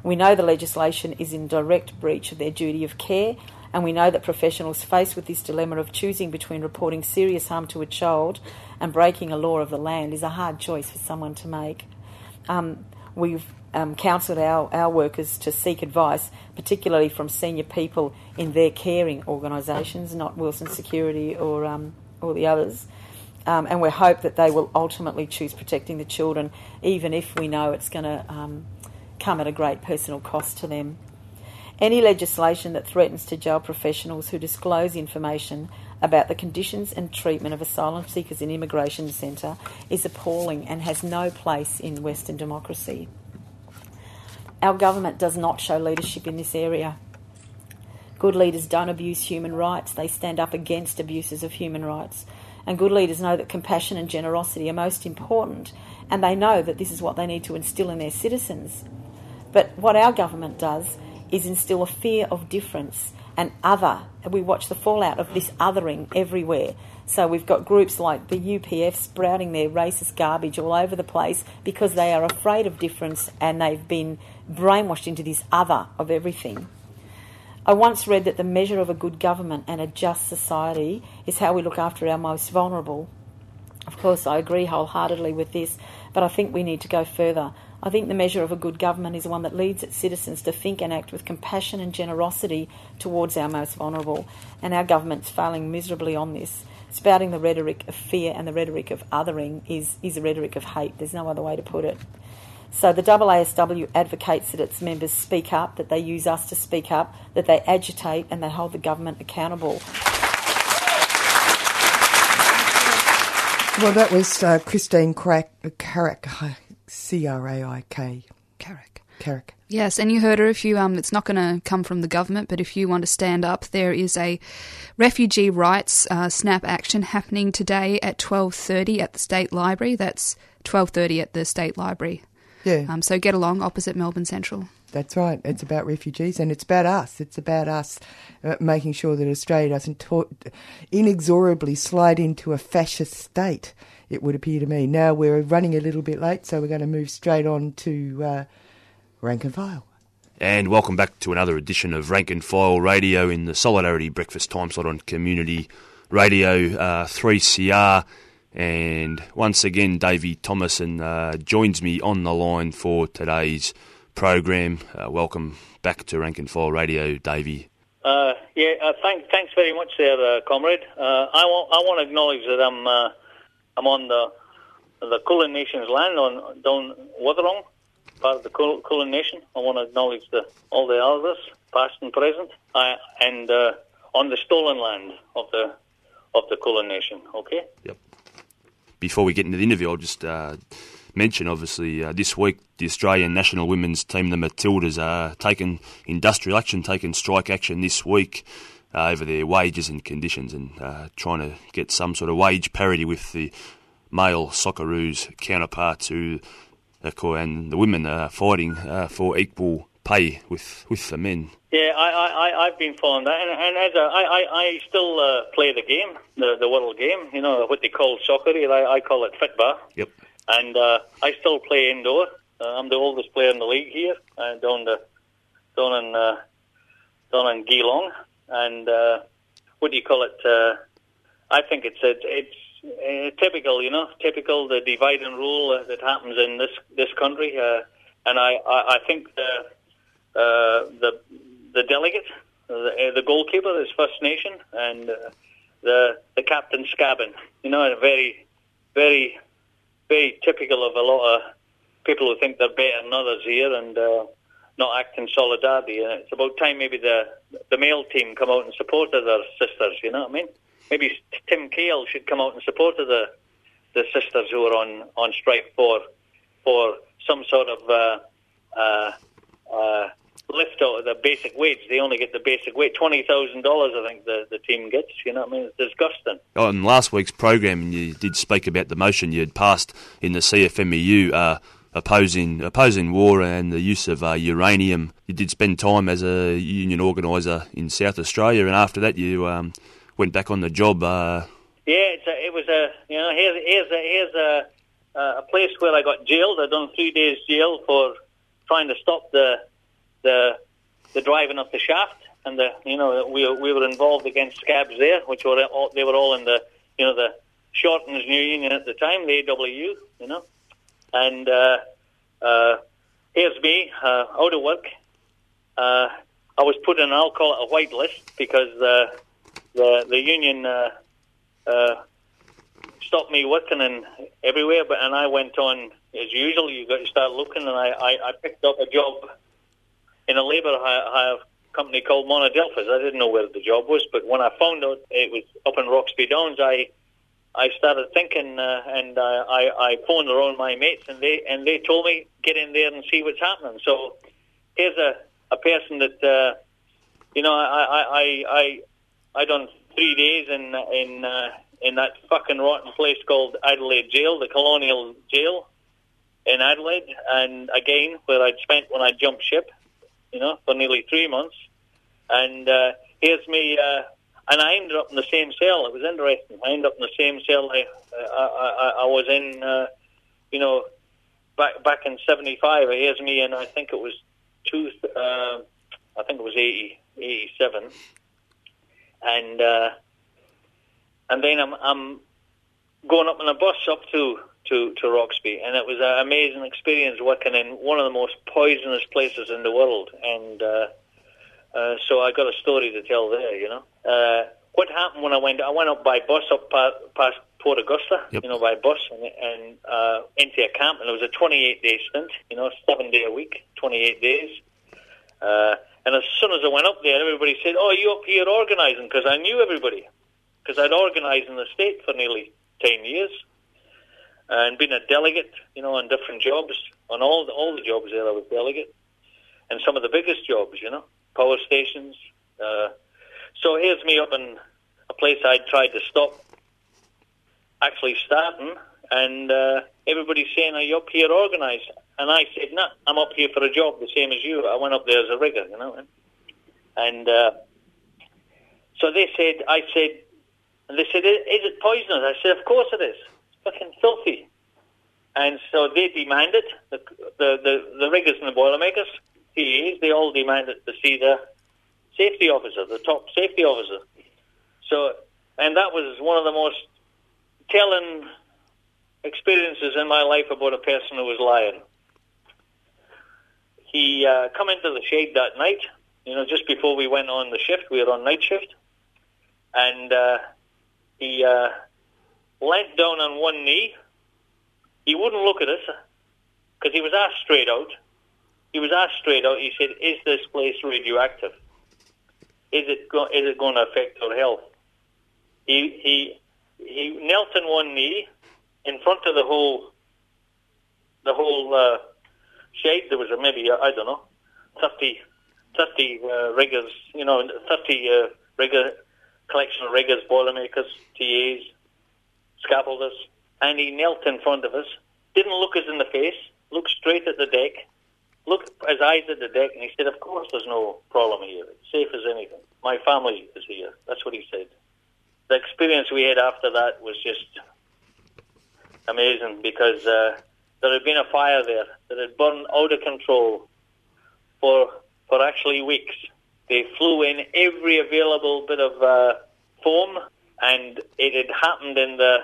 We know the legislation is in direct breach of their duty of care, and we know that professionals faced with this dilemma of choosing between reporting serious harm to a child and breaking a law of the land is a hard choice for someone to make. Um, we've um, counselled our, our workers to seek advice, particularly from senior people in their caring organisations, not Wilson Security or, um, or the others. Um, and we hope that they will ultimately choose protecting the children, even if we know it's going to um, come at a great personal cost to them. Any legislation that threatens to jail professionals who disclose information about the conditions and treatment of asylum seekers in immigration centre is appalling and has no place in Western democracy. Our government does not show leadership in this area. Good leaders don't abuse human rights, they stand up against abuses of human rights. And good leaders know that compassion and generosity are most important, and they know that this is what they need to instill in their citizens. But what our government does is instill a fear of difference and other. We watch the fallout of this othering everywhere. So we've got groups like the UPF sprouting their racist garbage all over the place because they are afraid of difference and they've been brainwashed into this other of everything. I once read that the measure of a good government and a just society is how we look after our most vulnerable. Of course, I agree wholeheartedly with this, but I think we need to go further. I think the measure of a good government is one that leads its citizens to think and act with compassion and generosity towards our most vulnerable, and our government's failing miserably on this spouting the rhetoric of fear and the rhetoric of othering is, is a rhetoric of hate. There's no other way to put it. So the AASW advocates that its members speak up, that they use us to speak up, that they agitate and they hold the government accountable. Well, that was uh, Christine Crack, Carrick, C R A I K. Carrick. Carrick. Yes, and you heard her. If you, um, it's not going to come from the government, but if you want to stand up, there is a refugee rights uh, snap action happening today at twelve thirty at the State Library. That's twelve thirty at the State Library. Yeah. Um, so get along opposite Melbourne Central. That's right. It's about refugees and it's about us. It's about us uh, making sure that Australia doesn't ta- inexorably slide into a fascist state, it would appear to me. Now we're running a little bit late, so we're going to move straight on to uh, rank and file. And welcome back to another edition of Rank and File Radio in the Solidarity Breakfast Time Slot on Community Radio uh, 3CR. And once again, Davey Thomason uh, joins me on the line for today's program. Uh, welcome back to Rank and File Radio, Davey. Uh, yeah, uh, thank, thanks very much, there, uh, comrade. Uh, I want I want to acknowledge that I'm I'm on the the Kulin Nation's land on down Wathaurong, part of the Kulin Nation. I want to acknowledge the all the elders, past and present, uh, and uh, on the stolen land of the of the Kulin Nation. Okay. Yep. Before we get into the interview, I'll just uh, mention, obviously, uh, this week the Australian national women's team, the Matildas, are taking industrial action, taking strike action this week uh, over their wages and conditions, and uh, trying to get some sort of wage parity with the male Socceroos counterparts who, uh, and the women are fighting uh, for equal pay with with the men. Yeah, I, I, I, I've been following that, and, and as a, I, I, I still uh, play the game, the, the world game, you know, what they call soccer, I, I call it fitbar. Yep. And uh, I still play indoor. Uh, I'm the oldest player in the league here, uh, down, the, down in, uh, down in Geelong. And uh, what do you call it? Uh, I think it's, it's, it's uh, typical, you know, typical, the divide and rule that happens in this, this country. Uh, and I, I, I think the, uh, the the delegate, the, the goalkeeper is First Nation, and the the captain Scabin. You know, a very, very, very typical of a lot of people who think they're better than others here and uh, not act in solidarity. And it's about time maybe the the male team come out and support their sisters. You know what I mean? Maybe Tim Cahill should come out and support the the sisters who are on on strike for for some sort of uh, uh, uh, lift out of the basic wage. They only get the basic wage. Twenty thousand dollars, I think the, the team gets. You know what I mean? It's disgusting. In last week's program, you did speak about the motion you had passed in the CFMEU. Opposing opposing war and the use of uh, uranium. You did spend time as a union organiser in South Australia, and after that, you um, went back on the job. Uh, yeah, a, it was a you know here's here's a, here's a a place where I got jailed. I done three days jail for trying to stop the the the driving of the shaft, and the you know we we were involved against scabs there, which were all, they were all in the you know the Shortens New Union at the time, the AWU, you know, and uh, uh, here's me uh, out of work. I was put in, I'll call it a white list because the the union stopped me working in everywhere, but and I went on as usual. You got to start looking, and I, I, I picked up a job in a labour hire company called Monadelphous. I didn't know where the job was, but when I found out it was up in Roxby Downs, I I started thinking, uh, and uh, I I phoned around my mates, and they and they told me get in there and see what's happening. So here's a a person that uh, you know I I I I, I done three days in in uh, in that fucking rotten place called Adelaide Jail, the Colonial Jail in Adelaide, and again where I'd spent when I jumped ship you know, for nearly three months. And uh, here's me, uh, and I ended up in the same cell. It was interesting. I ended up in the same cell I, I, I, I was in, uh, you know, back back in '75. Here's me, and I think it was two. Uh, I think it was 80, 87. and uh, and then I'm I'm going up in a bus up to to, to Roxby, and it was an amazing experience working in one of the most poisonous places in the world. And uh, so I got a story to tell there, you know. Uh, what happened when I went? I went up by bus up past, past Port Augusta, yep. you know, by bus and, and uh, into a camp, and it was a 28 day stint, you know, seven day a week, 28 days. Uh, and as soon as I went up there, everybody said, "Oh, you up here organising?" Because I knew everybody, because I'd organised in the state for nearly 10 years and being a delegate, you know, on different jobs, on all the, all the jobs there, I was delegate, and some of the biggest jobs, you know, power stations. Uh, so here's me up in a place I'd tried to stop actually starting, and uh, everybody's saying, "Are you up here organised?" And I said, no, I'm up here for a job, the same as you. I went up there as a rigger, you know. And uh, so they said, I said, and they said, is it poisonous? I said, of course it is. It's fucking filthy. And so they demanded, the, the, the, the riggers and the boilermakers, TAs, they all demanded to see the safety officer, the top safety officer. So, and that was one of the most telling experiences in my life about a person who was lying. He uh, come into the shade that night, you know, just before we went on the shift. We were on night shift, and uh, he uh, leant down on one knee. He wouldn't look at us because he was asked straight out. He was asked straight out. He said, "Is this place radioactive? Is it go- is it going to affect our health?" He he he knelt on one knee in front of the whole the whole uh, shade. There was a, maybe I don't know 30, 30 uh, riggers, you know, thirty uh, rigger collection of riggers, boilermakers, TAs, scaffolders, and he knelt in front of us. Didn't look us in the face. Looked straight at the deck. Looked his eyes at the deck, and he said, "Of course, there's no problem here. It's safe as anything. My family is here." That's what he said. The experience we had after that was just amazing because uh, there had been a fire there that had burned out of control for for actually weeks. They flew in every available bit of uh, foam, and it had happened in the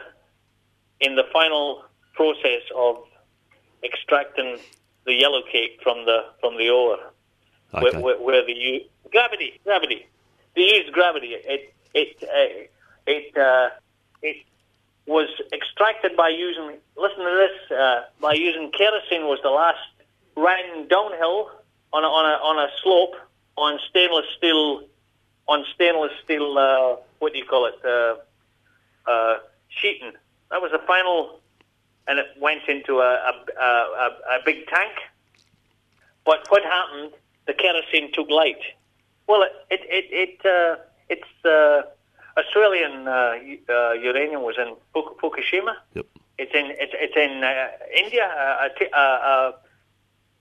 in the final process of extracting the yellow cake from the from the ore, Okay. where, where, where gravity gravity they used gravity. It it uh, it uh, it was extracted by using. Listen to this. Uh, by using kerosene was the last ran downhill on a, on a on a slope on stainless steel on stainless steel. Uh, what do you call it? Uh, uh, sheeting. That was the final, and it went into a a, a, a, big tank. But what happened? The kerosene took light. Well, it it it, it uh, it's uh, Australian uh, uh, uranium was in Fukushima. Yep. It's in it's it's in uh, India. Uh, uh, uh, uh,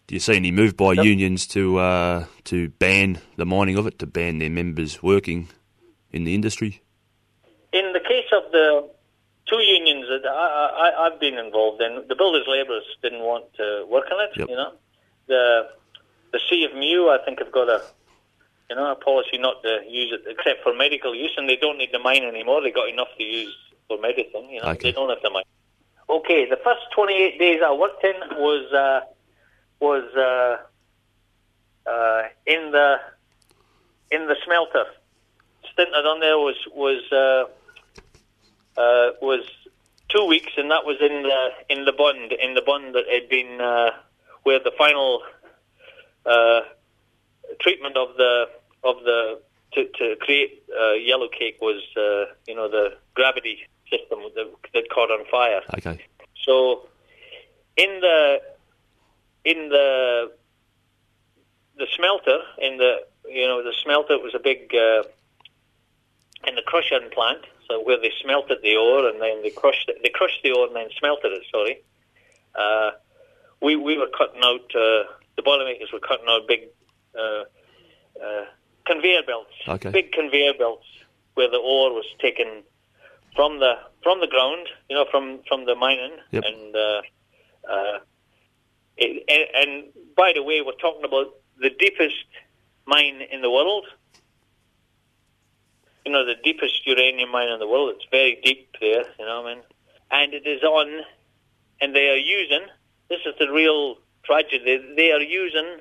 Do you see any move by unions to uh, to ban the mining of it, to ban their members working in the industry? in the case of the two unions that I, I, I've been involved in, the builders' labourers didn't want to work on it. Yep. You know, the the CFMEU, I think, have got a you know a policy not to use it except for medical use, and they don't need the mine anymore. They got enough to use for medicine. You know, Okay. they don't have the mine. Okay, the first 28 days I worked in was uh, was uh, uh, in the in the smelter. Stint I done there was was uh, was two weeks, and that was in the in the bond in the bond that had been uh, where the final uh, treatment of the of the to, to create uh, yellow cake was uh, you know the gravity system that, that caught on fire. Okay. So in the in the the smelter in the you know the smelter was a big uh, in the crushing plant. Where they smelted the ore and then they crushed it, they crushed the ore and then smelted it. Sorry, uh, we we were cutting out uh, the boilermakers were cutting out big uh, uh, conveyor belts, Okay. big conveyor belts where the ore was taken from the from the ground, you know, from from the mining, Yep. and uh, uh, it, and, and by the way, we're talking about the deepest mine in the world. You know, the deepest uranium mine in the world. It's very deep there. You know, what I mean, and it is on, and they are using. This is the real tragedy. They, are using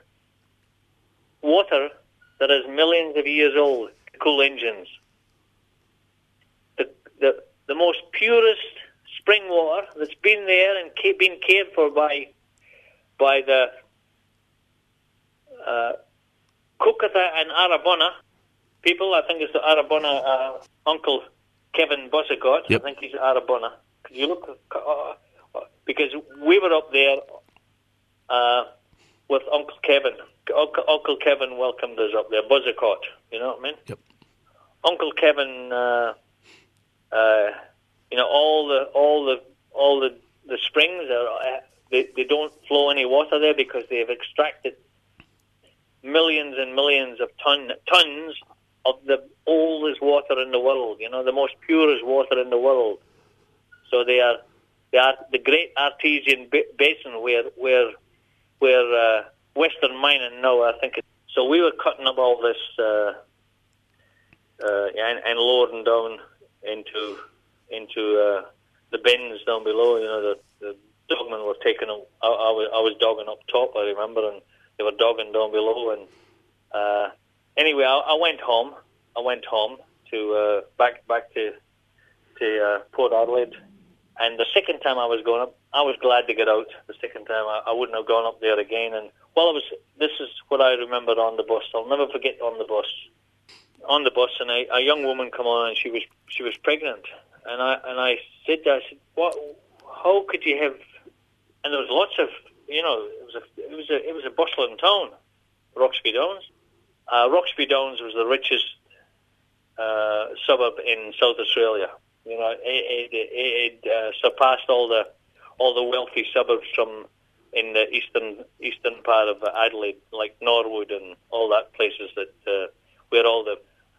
water that is millions of years old. to Cool engines the, the the most purest spring water that's been there and ca- been cared for by by the uh, Kokatha and Arabana people. I think it's the Arabana uh, Uncle Kevin Buzzacott. Yep. I think he's Arabana. Could you look? Uh, because we were up there uh, with Uncle Kevin. Uncle, Uncle Kevin welcomed us up there. Buzzacott, you know what I mean? Yep. Uncle Kevin, uh, uh, you know, all the all the all the the springs are uh, they, they don't flow any water there because they have extracted millions and millions of ton, tons of the oldest water in the world. You know, the most purest water in the world. So they are they are the great artesian basin where where where uh, Western mining now. I think. It, so we were cutting up all this uh, uh, and, and loading down into into uh, the bins down below. You know, the, the dogmen were taking. I, I was I was dogging up top. I remember, and they were dogging down below. And uh, anyway, I, I went home. I went home to uh, back back to to uh, Port Adelaide. And the second time I was going up, I was glad to get out. The second time I, I wouldn't have gone up there again. And while I was, this is what I remembered on the bus. I'll never forget on the bus. On the bus, and a, a young woman come on, and she was she was pregnant. And I and I said, I said, what? How could you have? And there was lots of, you know, it was a it was a it was a bustling town, Roxby Downs. Uh, Roxby Downs was the richest uh, suburb in South Australia. You know, it, it, it, it uh, surpassed all the all the wealthy suburbs from in the eastern eastern part of Adelaide, like Norwood and all that places that uh, where all the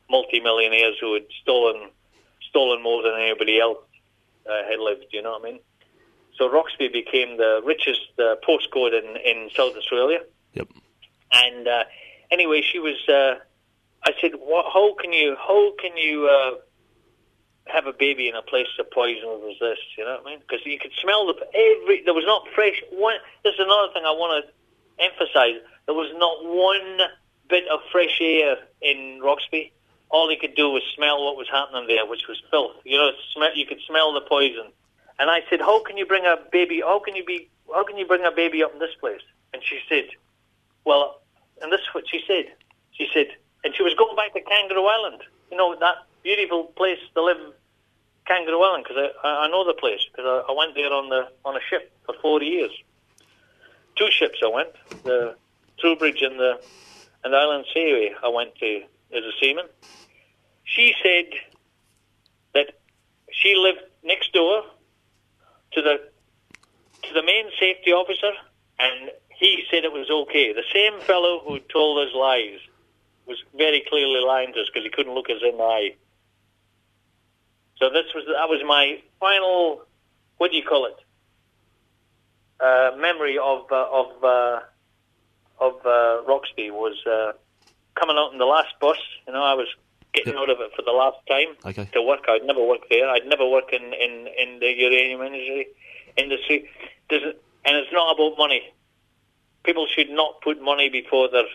multi-millionaires who had stolen stolen more than anybody else uh, had lived. You know what I mean? So Roxby became the richest uh, postcode in in South Australia. Yep. And uh, anyway, she was. Uh, I said, what, "How can you? How can you?" Uh, have a baby in a place so poisonous as this, you know what I mean? Because you could smell the every. There was not fresh. One. This is another thing I want to emphasise. There was not one bit of fresh air in Roxby. All you could do was smell what was happening there, which was filth. You know, smell, you could smell the poison. And I said, "How can you bring a baby? How can you be? How can you bring a baby up in this place?" And she said, "Well," and this is what she said. She said, and she was going back to Kangaroo Island. You know that beautiful place to live, Kangaroo Island, because I, I know the place because I, I went there on the on a ship for four years. Two ships I went, the Troubridge and the and the Island Seaway. I went to as a seaman. She said that she lived next door to the to the main safety officer, and he said it was okay. The same fellow who told us lies was very clearly lying to us because he couldn't look us in the eye. So this was that was my final, what do you call it? Uh, memory of uh, of uh, of uh, Roxby was uh, coming out in the last bus. You know, I was getting out of it for the last time Okay. to work. I'd never work there. I'd never work in, in, in the uranium industry. industry. There's, and it's not about money. People should not put money before their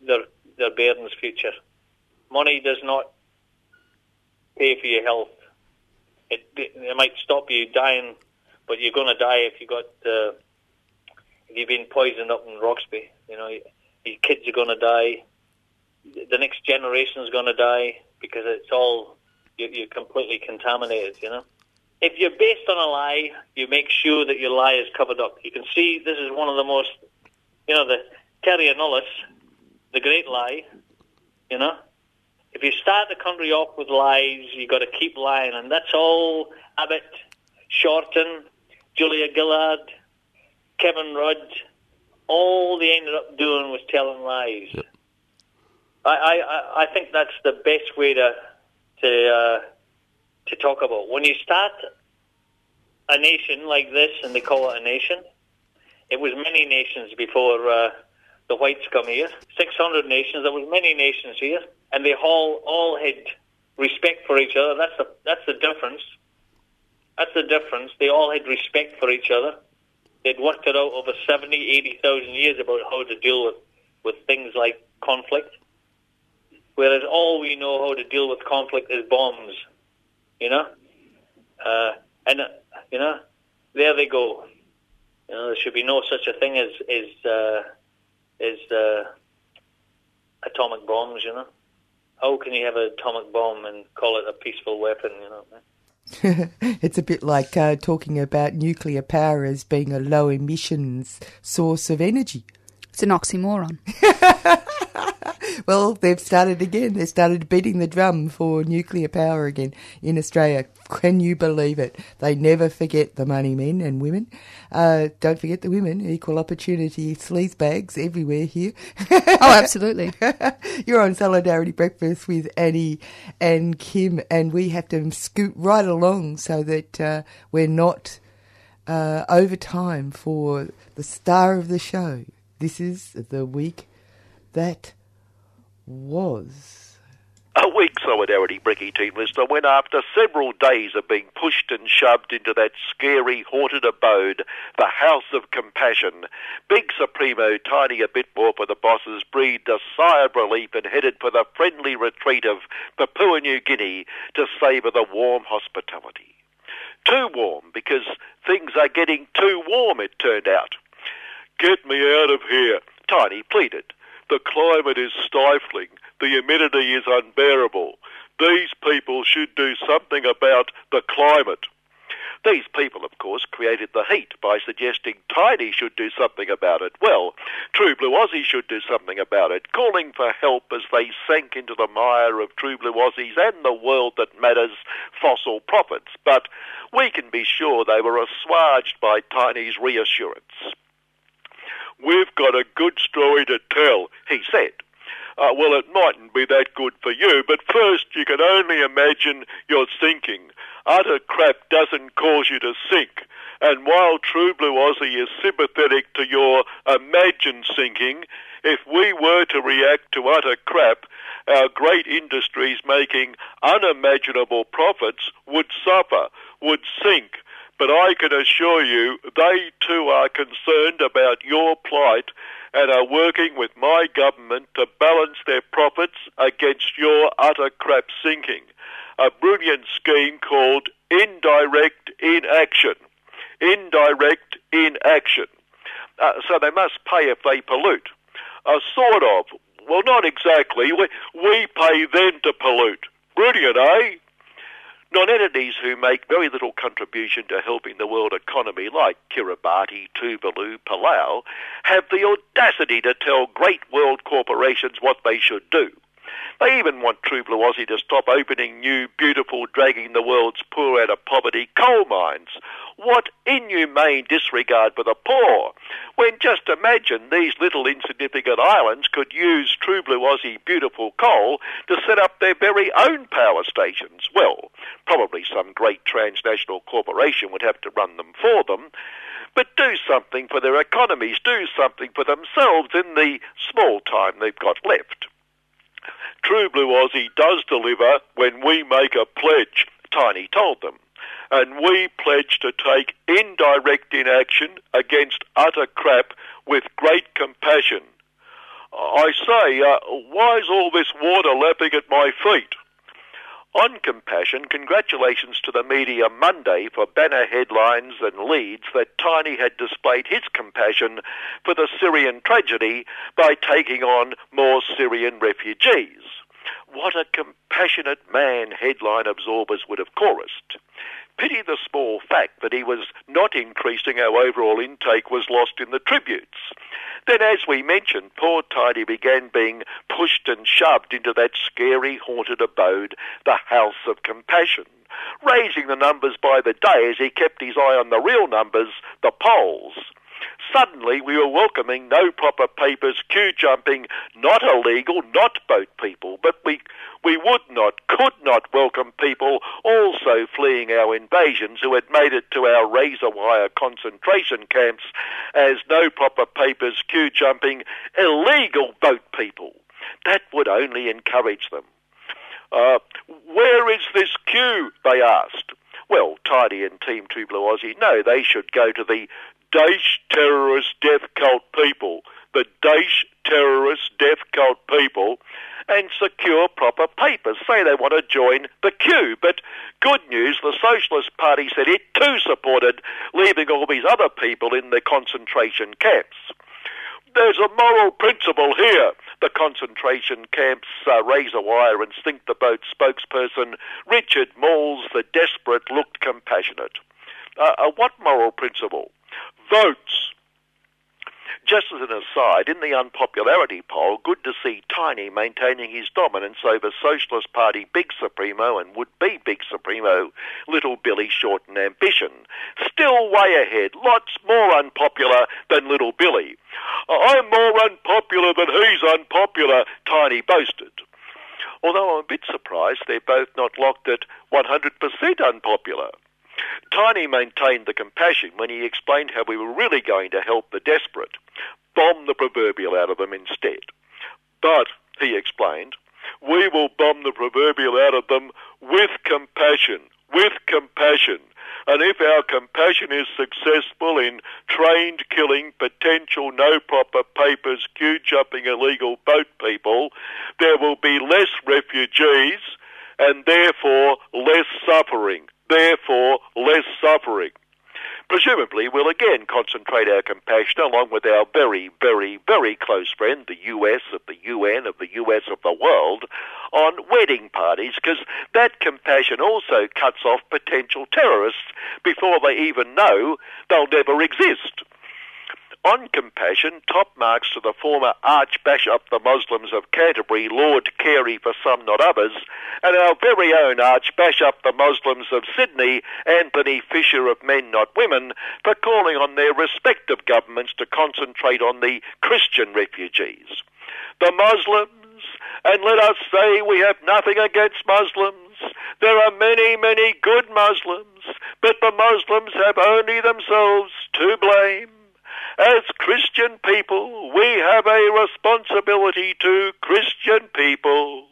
their their bairn's future. Money does not pay for your health. It, it might stop you dying, but you're going to die if you got uh, if you've been poisoned up in Roxby. You know, your kids are going to die. The next generation is going to die because it's all you- you're completely contaminated. You know, if you're based on a lie, you make sure that your lie is covered up. You can see this is one of the most, you know, the Terra Nullius, the great lie. You know, if you start the country off with lies, you got to keep lying, and that's all Abbott, Shorten, Julia Gillard, Kevin Rudd, all they ended up doing was telling lies. I, I, I- I think that's the best way to to uh, to talk about when you start a nation like this, and they call it a nation. It was many nations before uh, the whites come here. Six hundred nations. There was many nations here, and they all all had respect for each other. That's the that's the difference. That's the difference. They all had respect for each other. They'd worked it out over 70, 80,000 years about how to deal with, with things like conflict. Whereas all we know how to deal with conflict is bombs, you know? Uh, and, uh, you know, there they go. You know, there should be no such a thing as, as, uh, as uh, atomic bombs, you know? How can you have an atomic bomb and call it a peaceful weapon, you know? it's a bit like uh, talking about nuclear power as being a low emissions source of energy. It's an oxymoron. well, they've started again. They started beating the drum for nuclear power again in Australia. Can you believe it? They never forget the money men and women. Uh, don't forget the women, equal opportunity sleaze bags everywhere here. oh, absolutely. You're on Solidarity Breakfast with Annie and Kim, and we have to scoot right along so that uh, we're not uh, over time for the star of the show. This is the week that was. A weak Solidarity Bricky team listener when after several days of being pushed and shoved into that scary, haunted abode, the House of Compassion, Big Supremo Tiny a bit more for the bosses breathed a sigh of relief and headed for the friendly retreat of Papua New Guinea to savour the warm hospitality. Too warm because things are getting too warm, it turned out. Get me out of here, Tiny pleaded. The climate is stifling. The humidity is unbearable. These people should do something about the climate. These people, of course, created the heat by suggesting Tiny should do something about it. Well, True Blue Aussie should do something about it, calling for help as they sank into the mire of True Blue Aussies and the world that matters fossil profits. But we can be sure they were assuaged by Tiny's reassurance. We've got a good story to tell, he said. Uh, well, it mightn't be that good for you, but first you can only imagine you're sinking. Utter crap doesn't cause you to sink. And while True Blue Aussie is sympathetic to your imagined sinking, if we were to react to utter crap, our great industries making unimaginable profits would suffer, would sink. But I can assure you, they too are concerned about your plight and are working with my government to balance their profits against your utter crap sinking. A brilliant scheme called indirect inaction. Indirect inaction. Uh, so they must pay if they pollute. Uh, sort of. Well, not exactly. We, we pay them to pollute. Brilliant, eh? Non-entities who make very little contribution to helping the world economy, like Kiribati, Tuvalu, Palau, have the audacity to tell great world corporations what they should do. They even want True Blue Aussie to stop opening new, beautiful, dragging the world's poor out of poverty coal mines. What inhumane disregard for the poor, when just imagine these little insignificant islands could use True Blue Aussie beautiful coal to set up their very own power stations. Well, probably some great transnational corporation would have to run them for them but do something for their economies, do something for themselves in the small time they've got left. True Blue Aussie does deliver when we make a pledge, Tiny told them. And we pledge to take indirect inaction against utter crap with great compassion. I say, uh, why is all this water lapping at my feet? On compassion, congratulations to the media Monday for banner headlines and leads that Tiny had displayed his compassion for the Syrian tragedy by taking on more Syrian refugees. What a compassionate man, headline absorbers would have chorused. Pity the small fact that he was not increasing our overall intake was lost in the tributes. Then, as we mentioned, poor Tiny began being pushed and shoved into that scary, haunted abode, the House of Compassion, raising the numbers by the day as he kept his eye on the real numbers, the polls. Suddenly, we were welcoming no proper papers, queue jumping, not illegal, not boat people, but we, we would not, could not welcome people also fleeing our invasions who had made it to our razor wire concentration camps as no proper papers, queue jumping, illegal boat people. That would only encourage them. Uh, where is this queue? They asked. Well, Tidy and Team 2 Blue Aussie know they should go to the Daesh terrorist death cult people, the Daesh terrorist death cult people, and secure proper papers. Say they want to join the queue. But good news, the Socialist Party said it too supported leaving all these other people in the concentration camps. There's a moral principle here. The concentration camps uh, razor wire and sink the boat spokesperson Richard Marles, the desperate, looked compassionate. Uh, uh, what moral principle? Votes. Just as an aside, in the unpopularity poll, good to see Tiny maintaining his dominance over Socialist Party Big Supremo and would-be Big Supremo Little Billy Shorten Ambition. Still way ahead, lots more unpopular than Little Billy. I'm more unpopular than he's unpopular, Tiny boasted. Although I'm a bit surprised they're both not locked at 100% unpopular. Tiny maintained the compassion when he explained how we were really going to help the desperate, bomb the proverbial out of them instead. But, he explained, we will bomb the proverbial out of them with compassion, with compassion. And if our compassion is successful in trained killing potential no proper papers, queue jumping illegal boat people, there will be less refugees and therefore less suffering. Therefore less suffering. Presumably, we'll again concentrate our compassion along with our very, very, very close friend, the US of the UN of the US of the world, on wedding parties, because that compassion also cuts off potential terrorists before they even know they'll never exist. On compassion, top marks to the former Archbishop of the Muslims of Canterbury, Lord Carey for some not others, and our very own Archbishop the Muslims of Sydney, Anthony Fisher of Men Not Women, for calling on their respective governments to concentrate on the Christian refugees. The Muslims, and let us say we have nothing against Muslims, there are many, many good Muslims, but the Muslims have only themselves to blame. As Christian people, we have a responsibility to Christian people.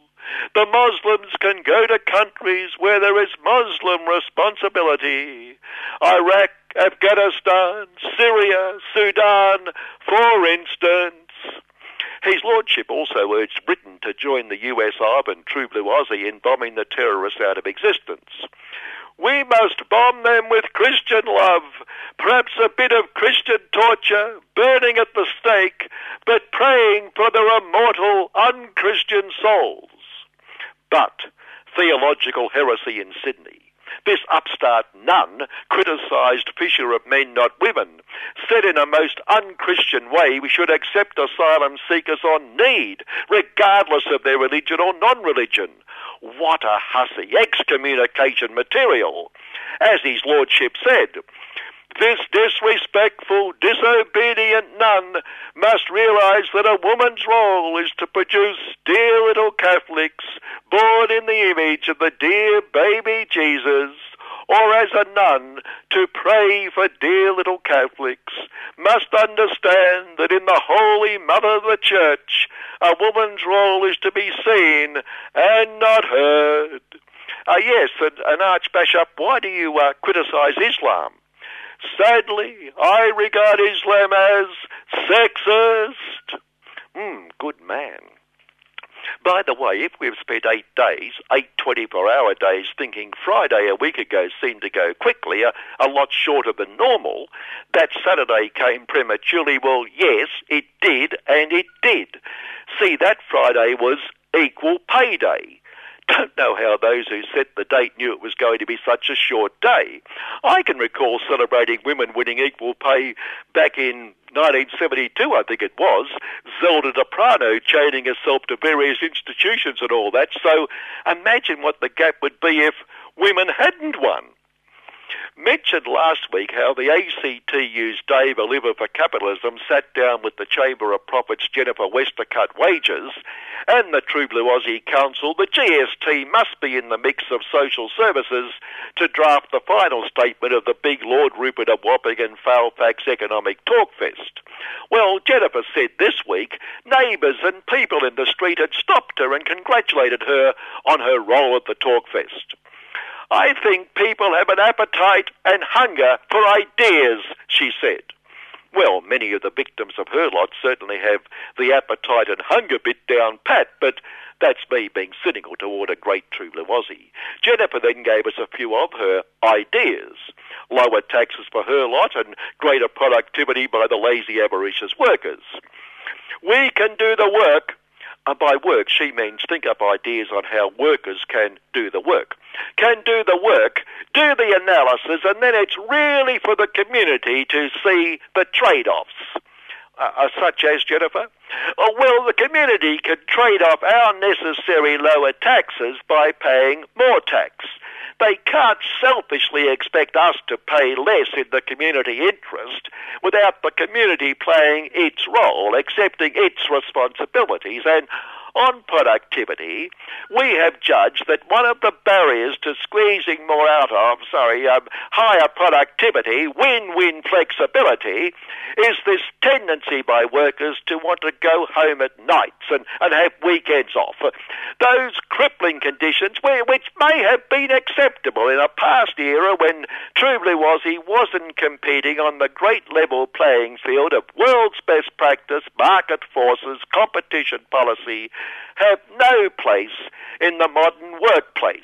The Muslims can go to countries where there is Muslim responsibility. Iraq, Afghanistan, Syria, Sudan, for instance. His Lordship also urged Britain to join the US Arb and True Blue Aussie in bombing the terrorists out of existence. We must bomb them with Christian love, perhaps a bit of Christian torture, burning at the stake, but praying for their immortal unchristian souls. But theological heresy in Sydney. This upstart nun criticised Fisher of Men Not Women, said in a most unchristian way we should accept asylum seekers on need, regardless of their religion or non-religion. What a hussy, excommunication material. As his lordship said, this disrespectful, disobedient nun must realize that a woman's role is to produce dear little Catholics born in the image of the dear baby Jesus, or as a nun to pray for dear little Catholics, must understand that in the Holy Mother of the Church, a woman's role is to be seen and not heard. Uh, yes, an, archbishop, why do you uh, criticize Islam? Sadly, I regard Islam as sexist. Hmm, good man. By the way, if we've spent eight days, eight 24 hour days, thinking Friday a week ago seemed to go quickly, a, a lot shorter than normal, that Saturday came prematurely. Well, yes, it did, and it did. See, that Friday was equal pay day don't know how those who set the date knew it was going to be such a short day. I can recall celebrating women winning equal pay back in 1972, I think it was. Zelda D'Aprano chaining herself to various institutions and all that. So imagine what the gap would be if women hadn't won mentioned last week how the ACTU's Dave Oliver for Capitalism sat down with the Chamber of Profits Jennifer West to cut wages, and the True Blue Aussie Council, the GST must be in the mix of social services to draft the final statement of the big Lord Rupert of Wapping and Fairfax Economic Talkfest. Well, Jennifer said this week neighbours and people in the street had stopped her and congratulated her on her role at the Talkfest. I think people have an appetite and hunger for ideas, she said. Well, many of the victims of her lot certainly have the appetite and hunger bit down pat, but that's me being cynical toward a great true Aussie. Jennifer then gave us a few of her ideas. Lower taxes for her lot and greater productivity by the lazy avaricious workers. We can do the work and by work, she means think up ideas on how workers can do the work. Can do the work, do the analysis, and then it's really for the community to see the trade offs. uh, uh, such as Jennifer? Oh, well, the community can trade off our necessary lower taxes by paying more tax. They can't selfishly expect us to pay less in the community interest without the community playing its role, accepting its responsibilities, and on productivity, we have judged that one of the barriers to squeezing more out of, sorry, um, higher productivity, win-win flexibility, is this tendency by workers to want to go home at nights and, and have weekends off. Those crippling conditions, which may have been acceptable in a past era when truly, was he wasn't competing on the great level playing field of world's best practice, market forces, competition policy, have no place in the modern workplace.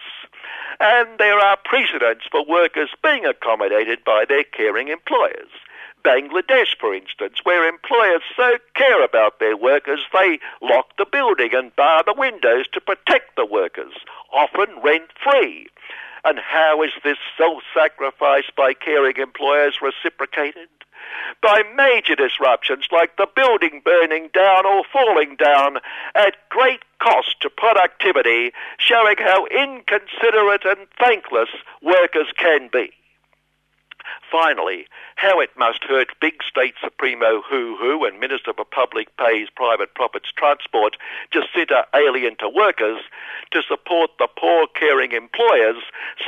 And there are precedents for workers being accommodated by their caring employers. Bangladesh, for instance, where employers so care about their workers they lock the building and bar the windows to protect the workers, often rent free. And how is this self sacrifice by caring employers reciprocated? by major disruptions like the building burning down or falling down at great cost to productivity, showing how inconsiderate and thankless workers can be. Finally, how it must hurt big state supremo Hu Hu and Minister for Public Pays Private Profits Transport, Jacinta Allan to workers, to support the poor caring employers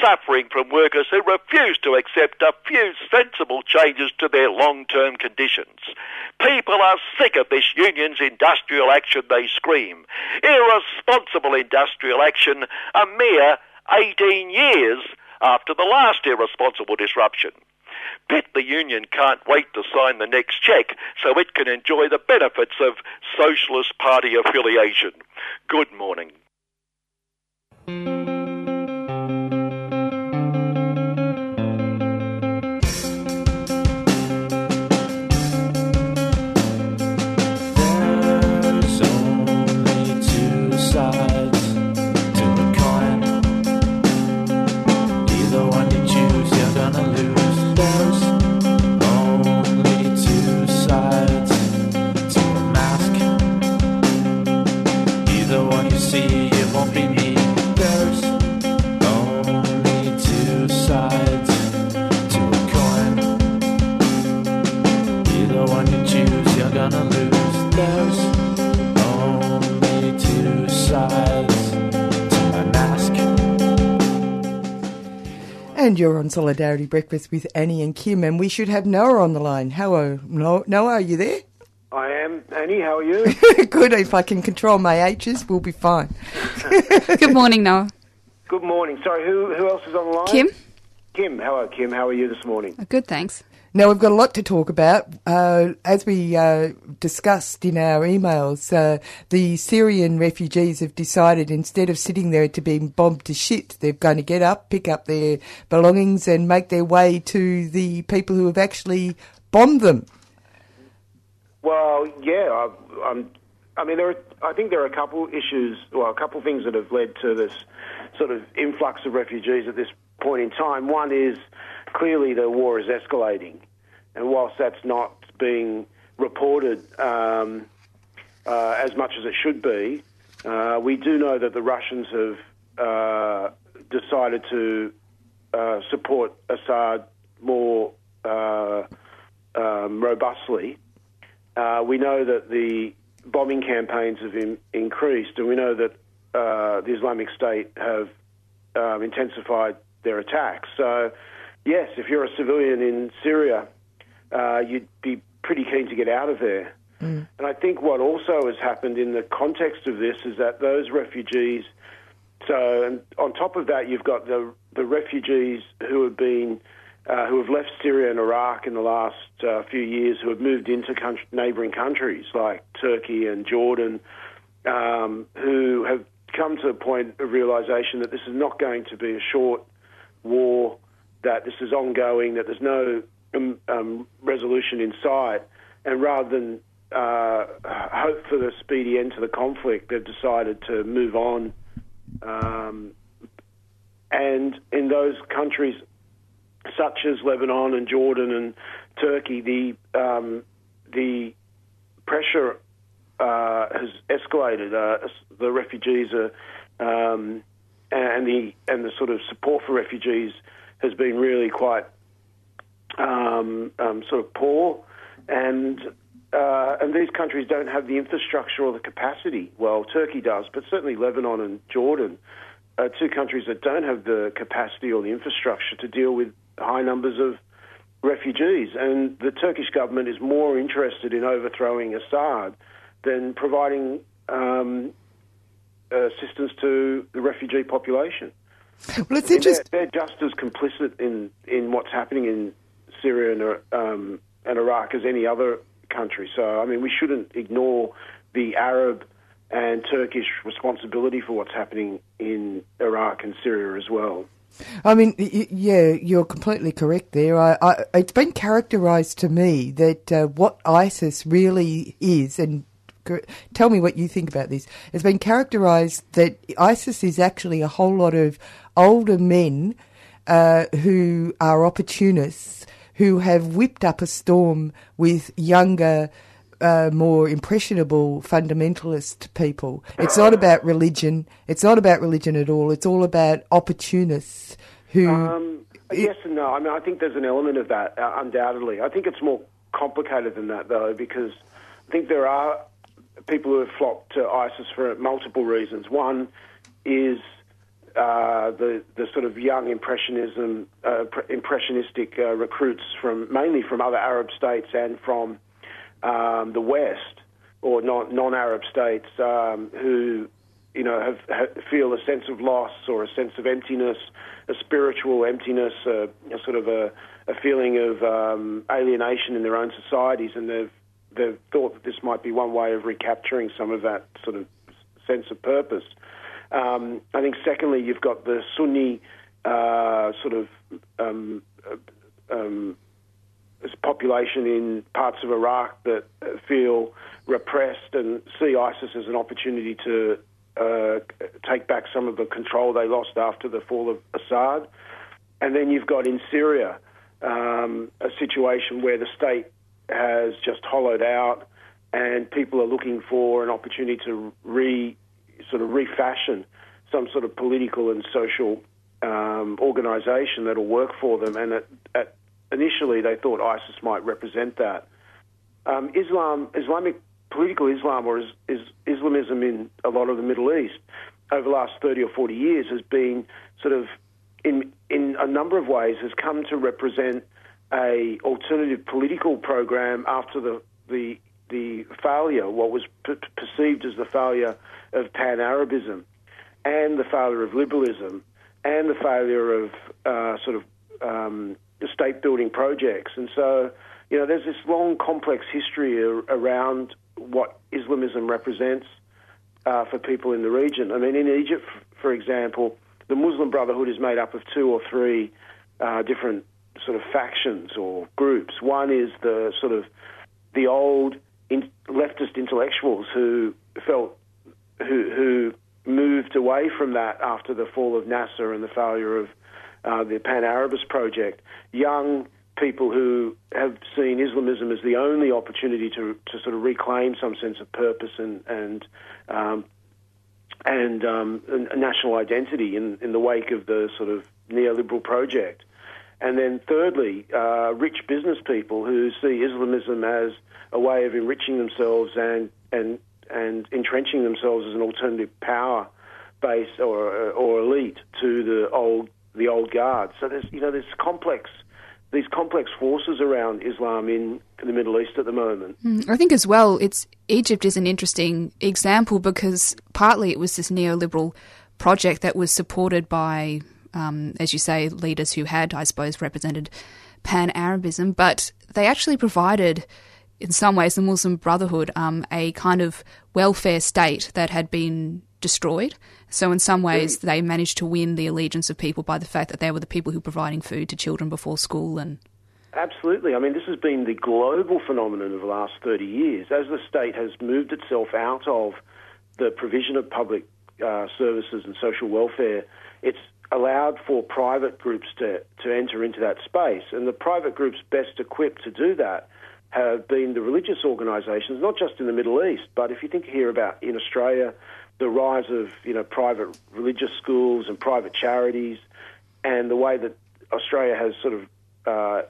suffering from workers who refuse to accept a few sensible changes to their long-term conditions. People are sick of this union's industrial action, they scream. Irresponsible industrial action a mere 18 years after the last irresponsible disruption. Bet the union can't wait to sign the next check so it can enjoy the benefits of Socialist Party affiliation. Good morning. And you're on Solidarity Breakfast with Annie and Kim, and we should have Noah on the line. Hello, Noah, are you there? I am. Annie, how are you? Good, if I can control my H's, we'll be fine. Good morning, Noah. Good morning. Sorry, who who else is on the line? Kim? Kim, hello, Kim. How are you this morning? Uh, good, thanks. Now, we've got a lot to talk about. Uh, as we uh, discussed in our emails, uh, the Syrian refugees have decided instead of sitting there to being bombed to shit, they're going to get up, pick up their belongings, and make their way to the people who have actually bombed them. Well, yeah, I. I mean, there. Are, I think there are a couple issues, well, a couple things that have led to this sort of influx of refugees at this point in time. One is clearly the war is escalating, and whilst that's not being reported um, uh, as much as it should be, uh, we do know that the Russians have uh, decided to uh, support Assad more uh, um, robustly. Uh, we know that the bombing campaigns have in, increased, and we know that the Islamic State have um, intensified their attacks. So, yes, if you're a civilian in Syria, uh, you'd be pretty keen to get out of there. And I think what also has happened in the context of this is that those refugees. So, and on top of that, you've got the the refugees who have been uh, who have left Syria and Iraq in the last uh, few years, who have moved into country, neighbouring countries like Turkey and Jordan, um, who have come to a point of realisation that this is not going to be a short war, that this is ongoing, that there's no um, um, resolution in sight, and rather than uh, hope for the speedy end to the conflict, they've decided to move on. Um, and in those countries, such as Lebanon and Jordan and Turkey, the um, the pressure uh, has escalated. Uh, the refugees are, um, and the and the sort of support for refugees has been really quite um, um, sort of poor, and uh, and these countries don't have the infrastructure or the capacity. Well, Turkey does, but certainly Lebanon and Jordan are two countries that don't have the capacity or the infrastructure to deal with high numbers of refugees. And the Turkish government is more interested in overthrowing Assad than providing um, assistance to the refugee population. Well, it's interesting. They're, they're just as complicit in, in what's happening in Syria and, um, and Iraq as any other country. So, I mean, we shouldn't ignore the Arab and Turkish responsibility for what's happening in Iraq and Syria as well. I mean, yeah, you're completely correct there. I, I, it's been characterised to me that uh, what ISIS really is, and tell me what you think about this. It's been characterised that ISIS is actually a whole lot of older men uh, who are opportunists who have whipped up a storm with younger. Uh, more impressionable fundamentalist people. It's not about religion. It's not about religion at all. It's all about opportunists who. Um, yes and no. I mean, I think there's an element of that, uh, undoubtedly. I think it's more complicated than that, though, because I think there are people who have flocked to ISIS for multiple reasons. One is uh, the the sort of young impressionism, uh, impressionistic uh, recruits from mainly from other Arab states and from um, the West or non non-Arab states um, who you know have, have feel a sense of loss or a sense of emptiness, a spiritual emptiness, a, a sort of a, a feeling of um, alienation in their own societies, and they've they've thought that this might be one way of recapturing some of that sort of sense of purpose. Um, I think secondly, you've got the Sunni uh, sort of um, uh, um, population in parts of Iraq that feel repressed and see ISIS as an opportunity to uh, take back some of the control they lost after the fall of Assad. And then you've got in Syria um, a situation where the state has just hollowed out and people are looking for an opportunity to re sort of refashion some sort of political and social um, organisation that'll work for them. And at, at initially they thought ISIS might represent that. Um, Islam, Islamic political Islam, or is, is Islamism in a lot of the Middle East, over the last thirty or forty years, has been sort of in in a number of ways has come to represent a alternative political program after the the the failure, what was perceived as the failure of pan Arabism, and the failure of liberalism, and the failure of uh, sort of um, state building projects. And so, you know, there's this long, complex history ar- around what Islamism represents uh, for people in the region. I mean, in Egypt, for example, the Muslim Brotherhood is made up of two or three uh, different sort of factions or groups. One is the sort of the old in- leftist intellectuals who felt who who moved away from that after the fall of Nasser and the failure of uh, the Pan Arabist project. Young people who have seen Islamism as the only opportunity to to sort of reclaim some sense of purpose and and um, and um, a national identity in in the wake of the sort of neoliberal project. And then, thirdly, uh, rich business people who see Islamism as a way of enriching themselves and and and entrenching themselves as an alternative power base or or elite to the old the old guard. So there's you know there's complex these complex forces around Islam in the Middle East at the moment. Mm, I think as well, it's Egypt is an interesting example because partly it was this neoliberal project that was supported by, um, as you say, leaders who had, I suppose, represented pan Arabism, but they actually provided, in some ways, the Muslim Brotherhood um, a kind of welfare state that had been destroyed. So, in some ways, they managed to win the allegiance of people by the fact that they were the people who were providing food to children before school and Absolutely. I mean, this has been the global phenomenon of the last 30 years. As the state has moved itself out of the provision of public uh, services and social welfare, it's allowed for private groups to, to enter into that space. And the private groups best equipped to do that have been the religious organisations, not just in the Middle East, but if you think here about in Australia, the rise of you know private religious schools and private charities, and the way that Australia has sort of uh,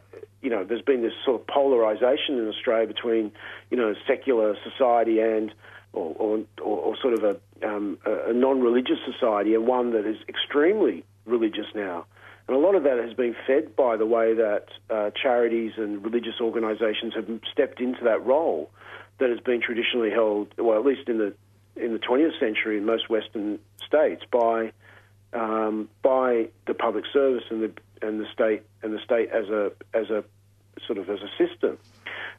you know there's been this sort of polarisation in Australia between you know secular society and or, or, or, or sort of a, um, a non-religious society and one that is extremely religious now. And a lot of that has been fed by the way that uh, charities and religious organisations have stepped into that role that has been traditionally held, well, at least in the in the 20th century in most Western states, by um, by the public service and the and the state and the state as a as a sort of as a system.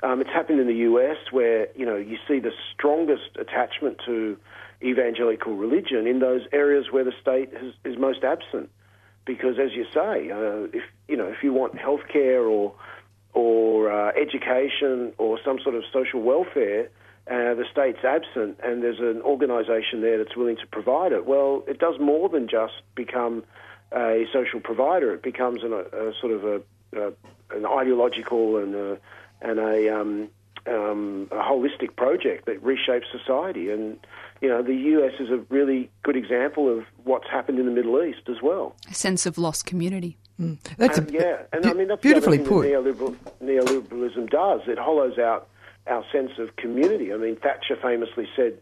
Um, it's happened in the US where you know you see the strongest attachment to evangelical religion in those areas where the state has, is most absent because, as you say, uh, if you know if you want healthcare or or uh, education or some sort of social welfare, uh, the state's absent, and there's an organisation there that's willing to provide it. Well, it does more than just become a social provider. It becomes an, a, a sort of a, a, an ideological and a, and a, um, um, a holistic project that reshapes society. And you know, the US is a really good example of what's happened in the Middle East as well. A sense of lost community. Mm. That's and, a, yeah, and be- I mean that's beautifully the other thing put. that neoliberal, neoliberalism does. It hollows out our sense of community. I mean, Thatcher famously said,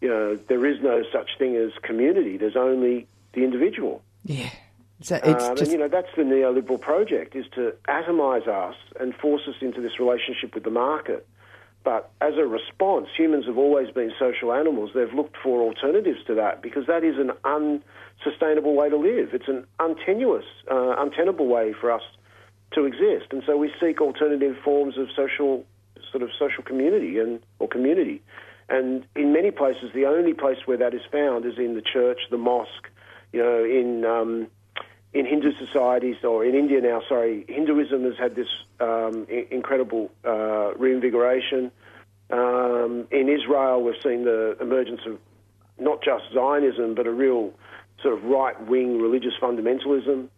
you know, there is no such thing as community. There's only the individual. Yeah. So it's um, just and you know that's the neoliberal project is to atomize us and force us into this relationship with the market. But as a response, humans have always been social animals. They've looked for alternatives to that because that is an unsustainable way to live. It's an untenuous, uh, untenable way for us to exist. And so we seek alternative forms of social, sort of social community and or community. And in many places, the only place where that is found is in the church, the mosque. You know, in um, in Hindu societies, or in India now, sorry, Hinduism has had this um, I- incredible uh, reinvigoration. Um, in Israel, we've seen the emergence of not just Zionism, but a real sort of right wing religious fundamentalism.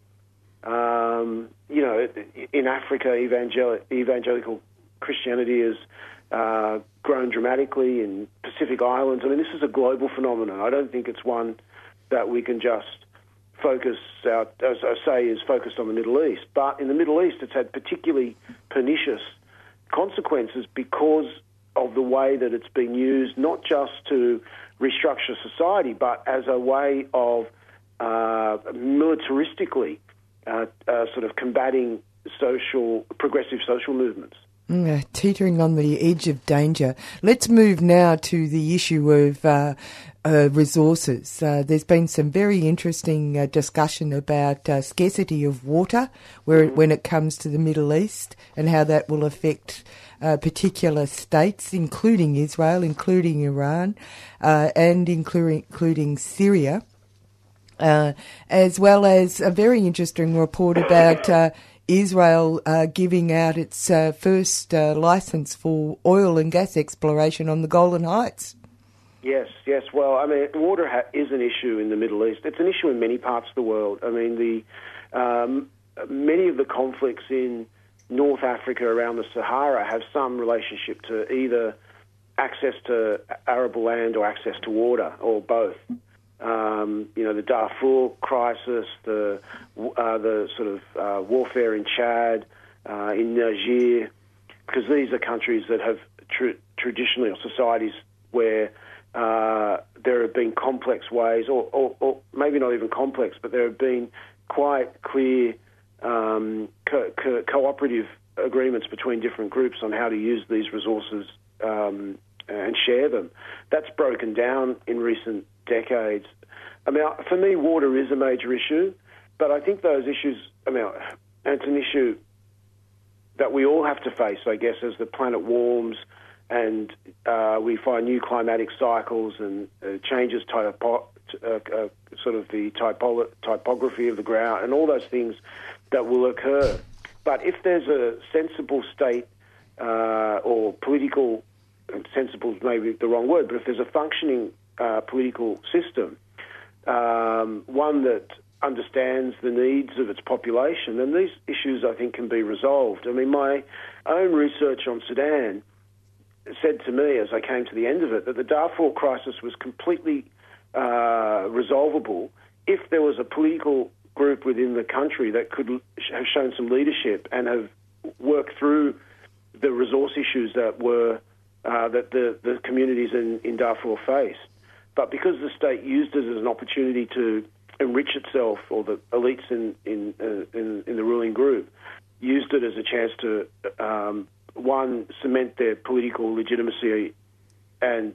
Um, you know, in Africa, evangel- evangelical Christianity has uh, grown dramatically in Pacific Islands. I mean, this is a global phenomenon. I don't think it's one that we can just focus our, as I say, is focused on the Middle East. But in the Middle East, it's had particularly pernicious consequences because of the way that it's been used, not just to restructure society, but as a way of uh, militaristically uh, uh, sort of combating social, progressive social movements. Mm, teetering on the edge of danger. Let's move now to the issue of uh, uh, resources. Uh, there's been some very interesting uh, discussion about uh, scarcity of water where when it comes to the Middle East and how that will affect uh, particular states, including Israel, including Iran, and including, including Syria. As well as a very interesting report about Israel uh, giving out its uh, first uh, license for oil and gas exploration on the Golan Heights. Yes, yes. Well, I mean, water ha- is an issue in the Middle East. It's an issue in many parts of the world. I mean, the um, many of the conflicts in North Africa around the Sahara have some relationship to either access to arable land or access to water, or both. Um, you know, the Darfur crisis, the uh, the sort of uh, warfare in Chad, uh, in Niger, because these are countries that have tr- traditionally or societies where uh, there have been complex ways, or, or, or, maybe not even complex, but there have been quite clear um, co- co- cooperative agreements between different groups on how to use these resources um, and share them. That's broken down in recent decades. I mean, for me, water is a major issue, but I think those issues, I mean, it's an issue that we all have to face, I guess, as the planet warms and uh, we find new climatic cycles and uh, changes typo- uh, uh, sort of the typo- typography of the ground and all those things that will occur. But if there's a sensible state uh, or political, sensible is maybe the wrong word, but if there's a functioning uh, political system, um, one that understands the needs of its population, And these issues, I think, can be resolved. I mean, my own research on Sudan said to me as I came to the end of it that the Darfur crisis was completely uh, resolvable if there was a political group within the country that could have shown some leadership and have worked through the resource issues that were uh, that the, the communities in, in Darfur faced. But because the state used it as an opportunity to enrich itself, or the elites in in, uh, in, in the ruling group used it as a chance to um, one cement their political legitimacy and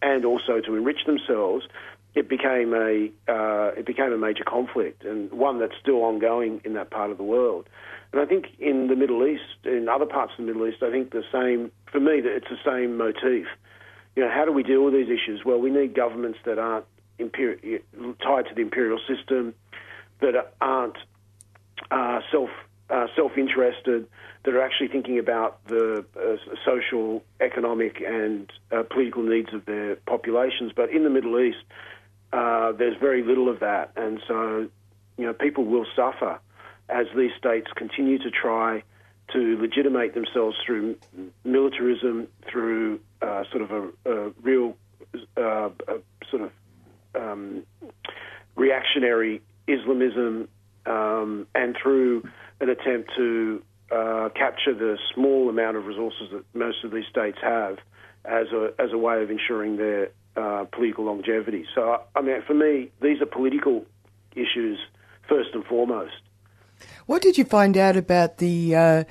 and also to enrich themselves. It became a uh, it became a major conflict and one that's still ongoing in that part of the world. And I think in the Middle East, in other parts of the Middle East, I think the same for me it's the same motif. You know, how do we deal with these issues? Well, we need governments that aren't tied to the imperial system, that aren't uh, self uh, self interested, that are actually thinking about the uh, social, economic, and uh, political needs of their populations. But in the Middle East, uh, there's very little of that, and so you know people will suffer as these states continue to try to legitimate themselves through militarism, through uh, sort of a, a real uh, a sort of um, reactionary Islamism, um, and through an attempt to uh, capture the small amount of resources that most of these states have as a as a way of ensuring their uh, political longevity. So, I mean, for me, these are political issues first and foremost. What did you find out about the uh,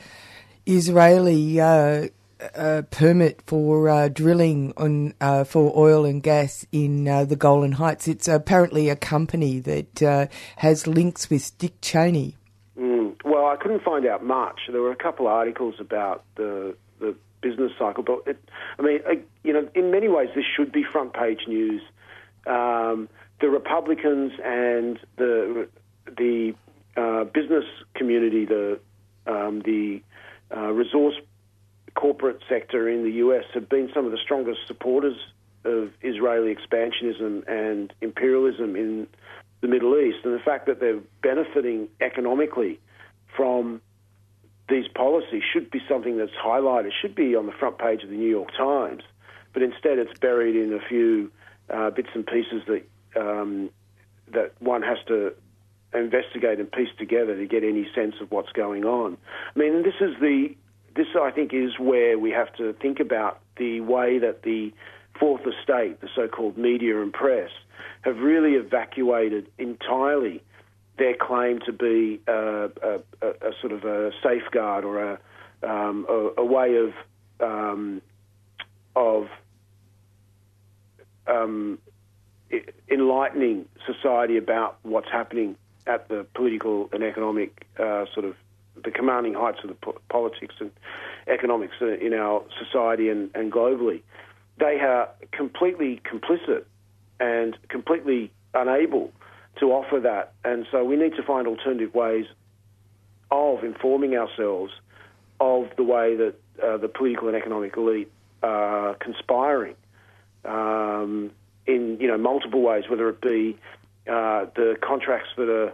Israeli uh, uh, permit for uh, drilling on uh, for oil and gas in uh, the Golan Heights? It's apparently a company that has links with Dick Cheney. Mm. Well, I couldn't find out much. There were a couple of articles about the the business cycle, but it, I mean, you know, in many ways, this should be front page news. Um, the Republicans and the the uh, business community, the um, the uh, resource corporate sector in the US have been some of the strongest supporters of Israeli expansionism and imperialism in the Middle East, and the fact that they're benefiting economically from these policies should be something that's highlighted, should be on the front page of the New York Times, but instead it's buried in a few uh, bits and pieces that um, that one has to investigate and piece together to get any sense of what's going on. I mean, this is the this I think is where we have to think about the way that the fourth estate, the so-called media and press, have really evacuated entirely their claim to be uh, a, a, a sort of a safeguard or a um, a, a, way of um, of um, enlightening society about what's happening at the political and economic uh, sort of the commanding heights of the po- politics and economics in our society and, and globally. They are completely complicit and completely unable to offer that. And so we need to find alternative ways of informing ourselves of the way that uh, the political and economic elite are conspiring um, in you know multiple ways, whether it be uh, the contracts that are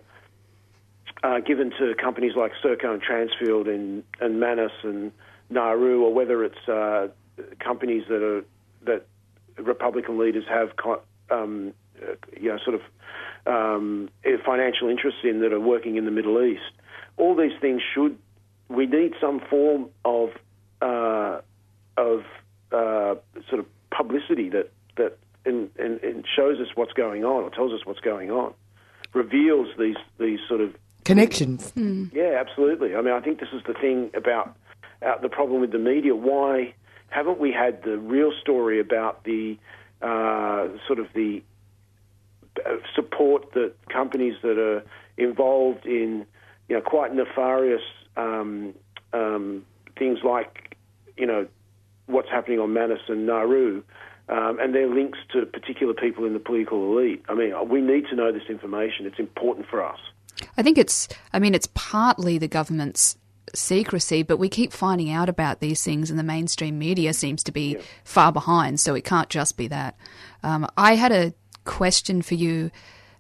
uh, given to companies like Serco and Transfield and, and Manus and Nauru, or whether it's uh, companies that are that Republican leaders have um, you know sort of um, financial interests in that are working in the Middle East. All these things should we need some form of uh, of uh, sort of publicity that that and, and, and shows us what's going on or tells us what's going on, reveals these these sort of connections. Yeah, absolutely. I mean, I think this is the thing about uh, the problem with the media. Why haven't we had the real story about the uh, sort of the uh, support that companies that are involved in you know quite nefarious um, um, things like you know what's happening on Manus and Nauru. Um, and their links to particular people in the political elite. I mean, we need to know this information. It's important for us. I think it's, I mean, it's partly the government's secrecy, but we keep finding out about these things, and the mainstream media seems to be yeah. far behind, so it can't just be that. Um, I had a question for you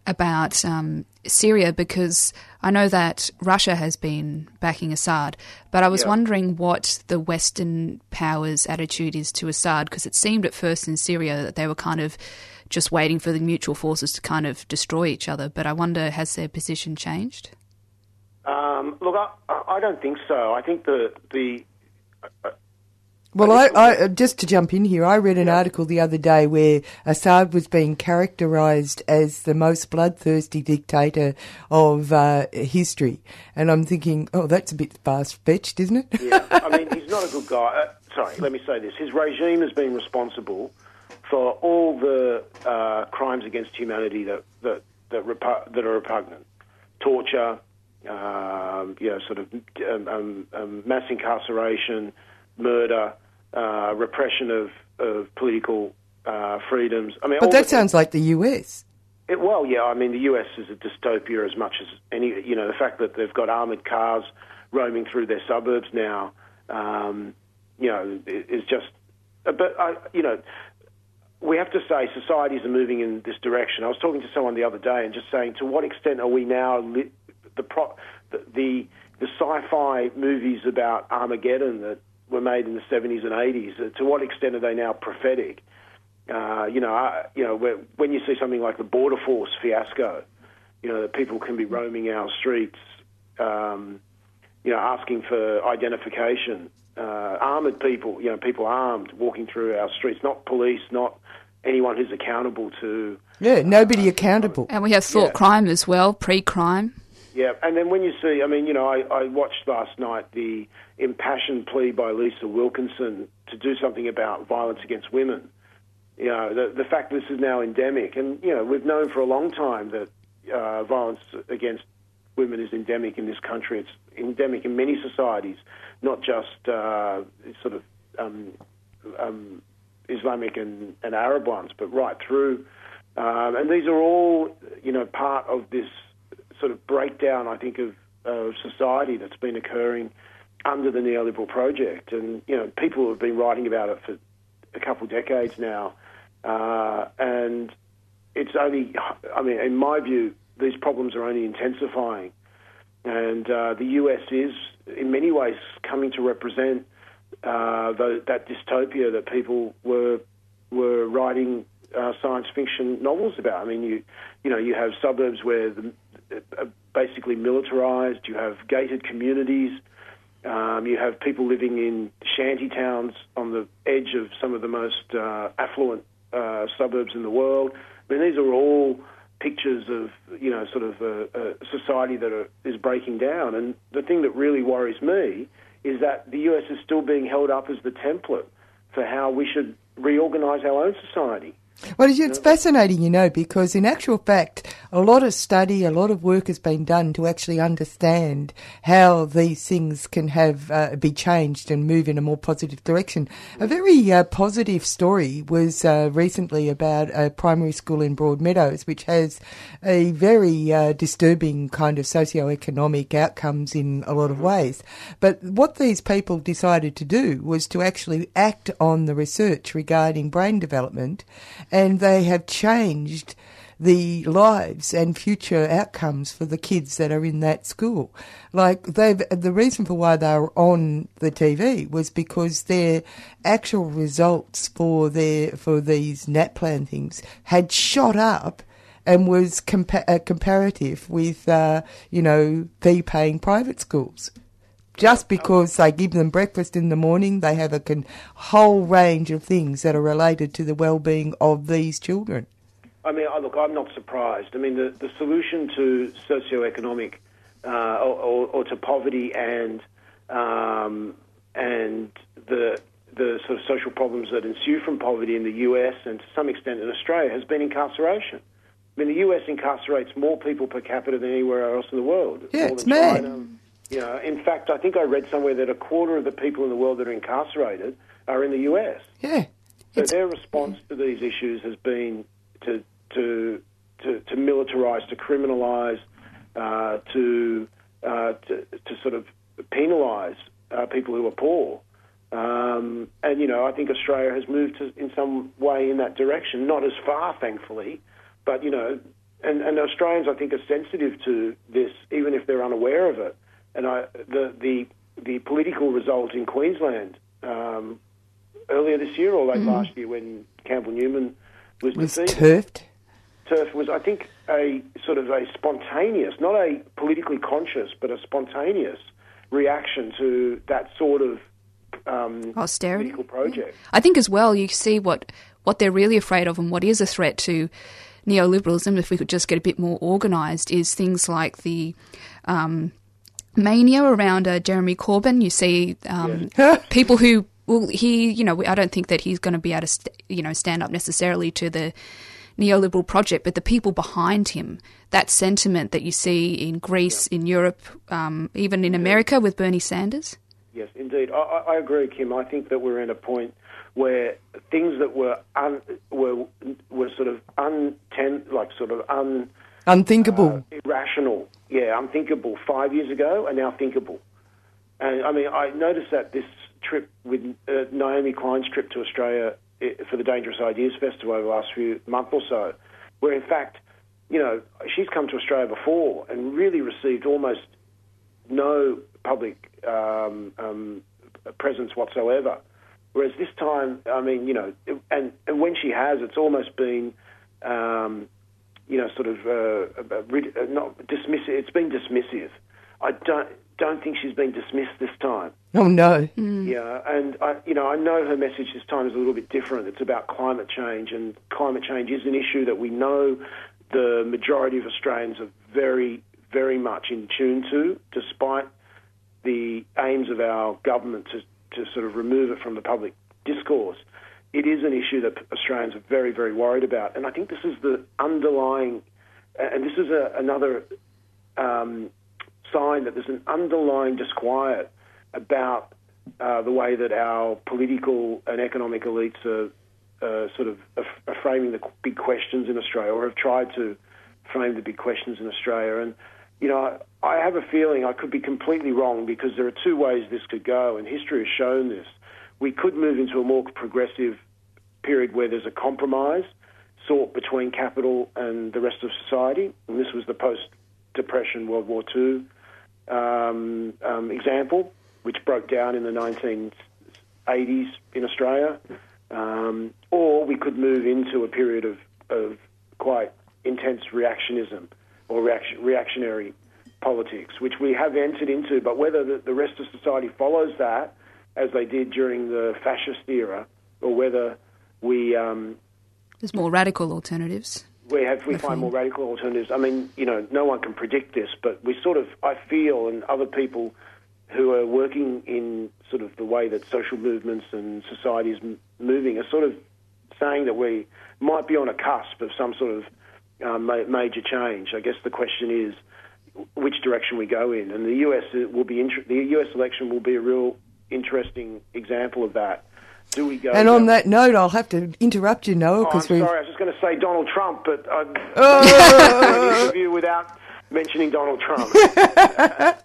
about um, Syria because I know that Russia has been backing Assad, but I was Yeah. wondering what the Western powers' attitude is to Assad because it seemed at first in Syria that they were kind of just waiting for the mutual forces to kind of destroy each other. But I wonder, has their position changed? Um, look, I, I don't think so. I think the the Well, I, I just to jump in here, I read an article the other day where Assad was being characterised as the most bloodthirsty dictator of uh, history, and I'm thinking, oh, that's a bit fast fetched, isn't it? yeah, I mean, he's not a good guy. Uh, sorry, let me say this: his regime has been responsible for all the uh, crimes against humanity that that that, repu- that are repugnant, torture, um, you know, sort of um, um, um, mass incarceration, murder, uh, repression of of political uh, freedoms. I mean, But that the- sounds like the US. it, well, yeah, I mean, the US is a dystopia as much as any. You know, the fact that they've got armored cars roaming through their suburbs now, um, you know, is just. uh, But I, you know, we have to say societies are moving in this direction. I was talking to someone the other day and just saying, to what extent are we now li- the pro- the the, the sci-fi movies about Armageddon that were made in the 70s and 80s? uh, To what extent are they now prophetic? Uh, you know, uh, you know, when you see something like the border force fiasco, you know, that people can be roaming our streets, um, you know, asking for identification, uh, armored people, you know, people armed walking through our streets, not police, not anyone who's accountable to. Yeah, nobody accountable. And we have thought crime as well, pre-crime. Yeah, and then when you see, I mean, you know, I, I watched last night the impassioned plea by Lisa Wilkinson to do something about violence against women. You know, the, the fact this is now endemic, and you know, we've known for a long time that uh, violence against women is endemic in this country. It's endemic in many societies, not just uh, sort of um, um, Islamic and, and Arab ones, but right through. Um, and these are all, you know, part of this sort of breakdown, I think, of, society that's been occurring under the neoliberal project. And, you know, people have been writing about it for a couple of decades now. Uh, and it's only, I mean, in my view, these problems are only intensifying. And uh, the US is, in many ways, coming to represent uh, the, that dystopia that people were were writing uh, science fiction novels about. I mean, you you know you have suburbs where the, basically militarized. You have gated communities. Um, you have people living in shanty towns on the edge of some of the most uh, affluent uh, suburbs in the world. I mean, these are all pictures of you know sort of a, a society that are, is breaking down. And the thing that really worries me is that the US is still being held up as the template for how we should reorganise our own society. Well, it's- fascinating, you know, because in actual fact, a lot of study, a lot of work has been done to actually understand how these things can have uh, be changed and move in a more positive direction. A very uh, positive story was uh, recently about a primary school in Broadmeadows, which has a very uh, disturbing kind of socio-economic outcomes in a lot of ways. But what these people decided to do was to actually act on the research regarding brain development, and they have changed the lives and future outcomes for the kids that are in that school. Like they've the reason for why they were on the TV was because their actual results for their for these NAPLAN things had shot up and was compa- uh, comparative with uh, you know fee paying private schools. Just because they give them breakfast in the morning, they have a con- whole range of things that are related to the well-being of these children. I mean, I- look, I'm not surprised. I mean, the, the solution to socioeconomic uh, or, or, or to poverty and um, and the the sort of social problems that ensue from poverty in the US and to some extent in Australia has been incarceration. I mean, the US incarcerates more people per capita than anywhere else in the world. Yeah, it's mad. China. You know, in fact, I think I read somewhere that a quarter of the people in the world that are incarcerated are in the US. Yeah. So their response to these issues has been to to to, to militarize, to criminalize, uh, to, uh, to to sort of penalize uh, people who are poor. Um, and you know, I think Australia has moved to, in some way in that direction. Not as far, thankfully, but you know, and, and Australians, I think, are sensitive to this, even if they're unaware of it. And I, the the the political result in Queensland um, earlier this year or late Mhm. last year, when Campbell Newman was, Was defeated, turfed. turf was, I think, a sort of a spontaneous, not a politically conscious, but a spontaneous reaction to that sort of um, Austerity. political project. I think as well you see what what they're really afraid of and what is a threat to neoliberalism. If we could just get a bit more organised, is things like the um, mania around uh, Jeremy Corbyn. You see um, people who well, he you know I don't think that he's going to be able to st- you know stand up necessarily to the neoliberal project, but the people behind him, that sentiment that you see in Greece, in Europe, um, even in America with Bernie Sanders. Yes, indeed. I, I I agree, Kim. I think that we're in a point where things that were un, were were sort of unten, like sort of un Unthinkable. irrational, yeah, unthinkable five years ago are now thinkable. And I mean, I noticed that this trip with uh, Naomi Klein's trip to Australia eh, for the Dangerous Ideas Festival over the last few month or so, where in fact, you know, she's come to Australia before and really received almost no public um, um, presence whatsoever. Whereas this time, I mean, you know, and, and when she has, it's almost been, um, you know, sort of uh, uh, uh, not dismissive. It's been dismissive. I don't don't think she's been dismissed this time. Oh no. Yeah, and I, you know, I know her message this time is a little bit different. It's about climate change, and climate change is an issue that we know the majority of Australians are very, very much in tune to, despite the aims of our government to, to sort of remove it from the public discourse. It is an issue that Australians are very, very worried about, and I think this is the underlying, and this is a, another um, sign that there's an underlying disquiet about uh, the way that our political and economic elites are uh, sort of are, framing the big questions in Australia, or have tried to frame the big questions in Australia. And you know, I have a feeling I could be completely wrong because there are two ways this could go, and history has shown this. We could move into a more progressive period where there's a compromise sought between capital and the rest of society, and this was the post-depression World War II um, um, example, which broke down in the 1980s in Australia. Um, or we could move into a period of, of quite intense reactionism or reaction, reactionary politics, which we have entered into. But whether the, the rest of society follows that, as they did during the fascist era, or whether we um, There's more radical alternatives. we have we find more radical alternatives. I mean, you know, no one can predict this, but we sort of, I feel, and other people who are working in sort of the way that social movements and society is m- moving are sort of saying that we might be on a cusp of some sort of uh, ma- major change. I guess the question is which direction we go in, and the US will be inter- the US election will be a real interesting example of that. Do we go? And on that note, I'll have to interrupt you, Noah, Oh, I'm we've. sorry. I was just going to say Donald Trump, but I Oh. an interview without mentioning Donald Trump.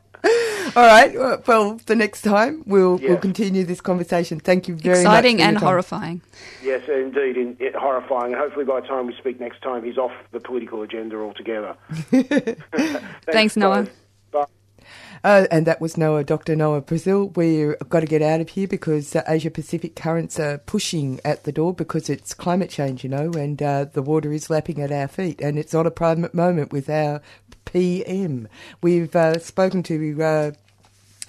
All right. Well, the next time we'll we'll continue this conversation. Thank you very Exciting much. Exciting and horrifying. yes, indeed, in, it, horrifying. And hopefully, by the time we speak next time, he's off the political agenda altogether. Thanks, Noah. Uh, and that was Noah, Dr. Noah Bassil. We've got to get out of here because uh, Asia Pacific currents are pushing at the door because it's climate change, you know, and uh, the water is lapping at our feet. And it's not a private moment with our PM. We've uh, spoken to uh,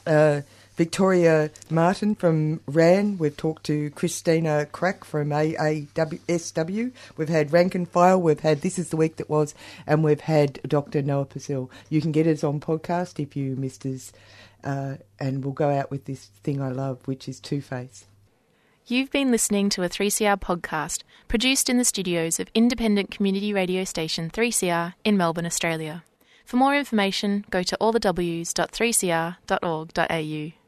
uh, Victoria Martin from RAN. We've talked to Christina Craik from AASW. We've had Rank and File. We've had This is the Week That Was. And we've had Dr. Noah Bassil. You can get us on podcast if you missed us. Uh, and we'll go out with this thing I love, which is Two Face. You've been listening to a 3CR podcast produced in the studios of independent community radio station 3CR in Melbourne, Australia. For more information, go to allthews.3cr.org.au.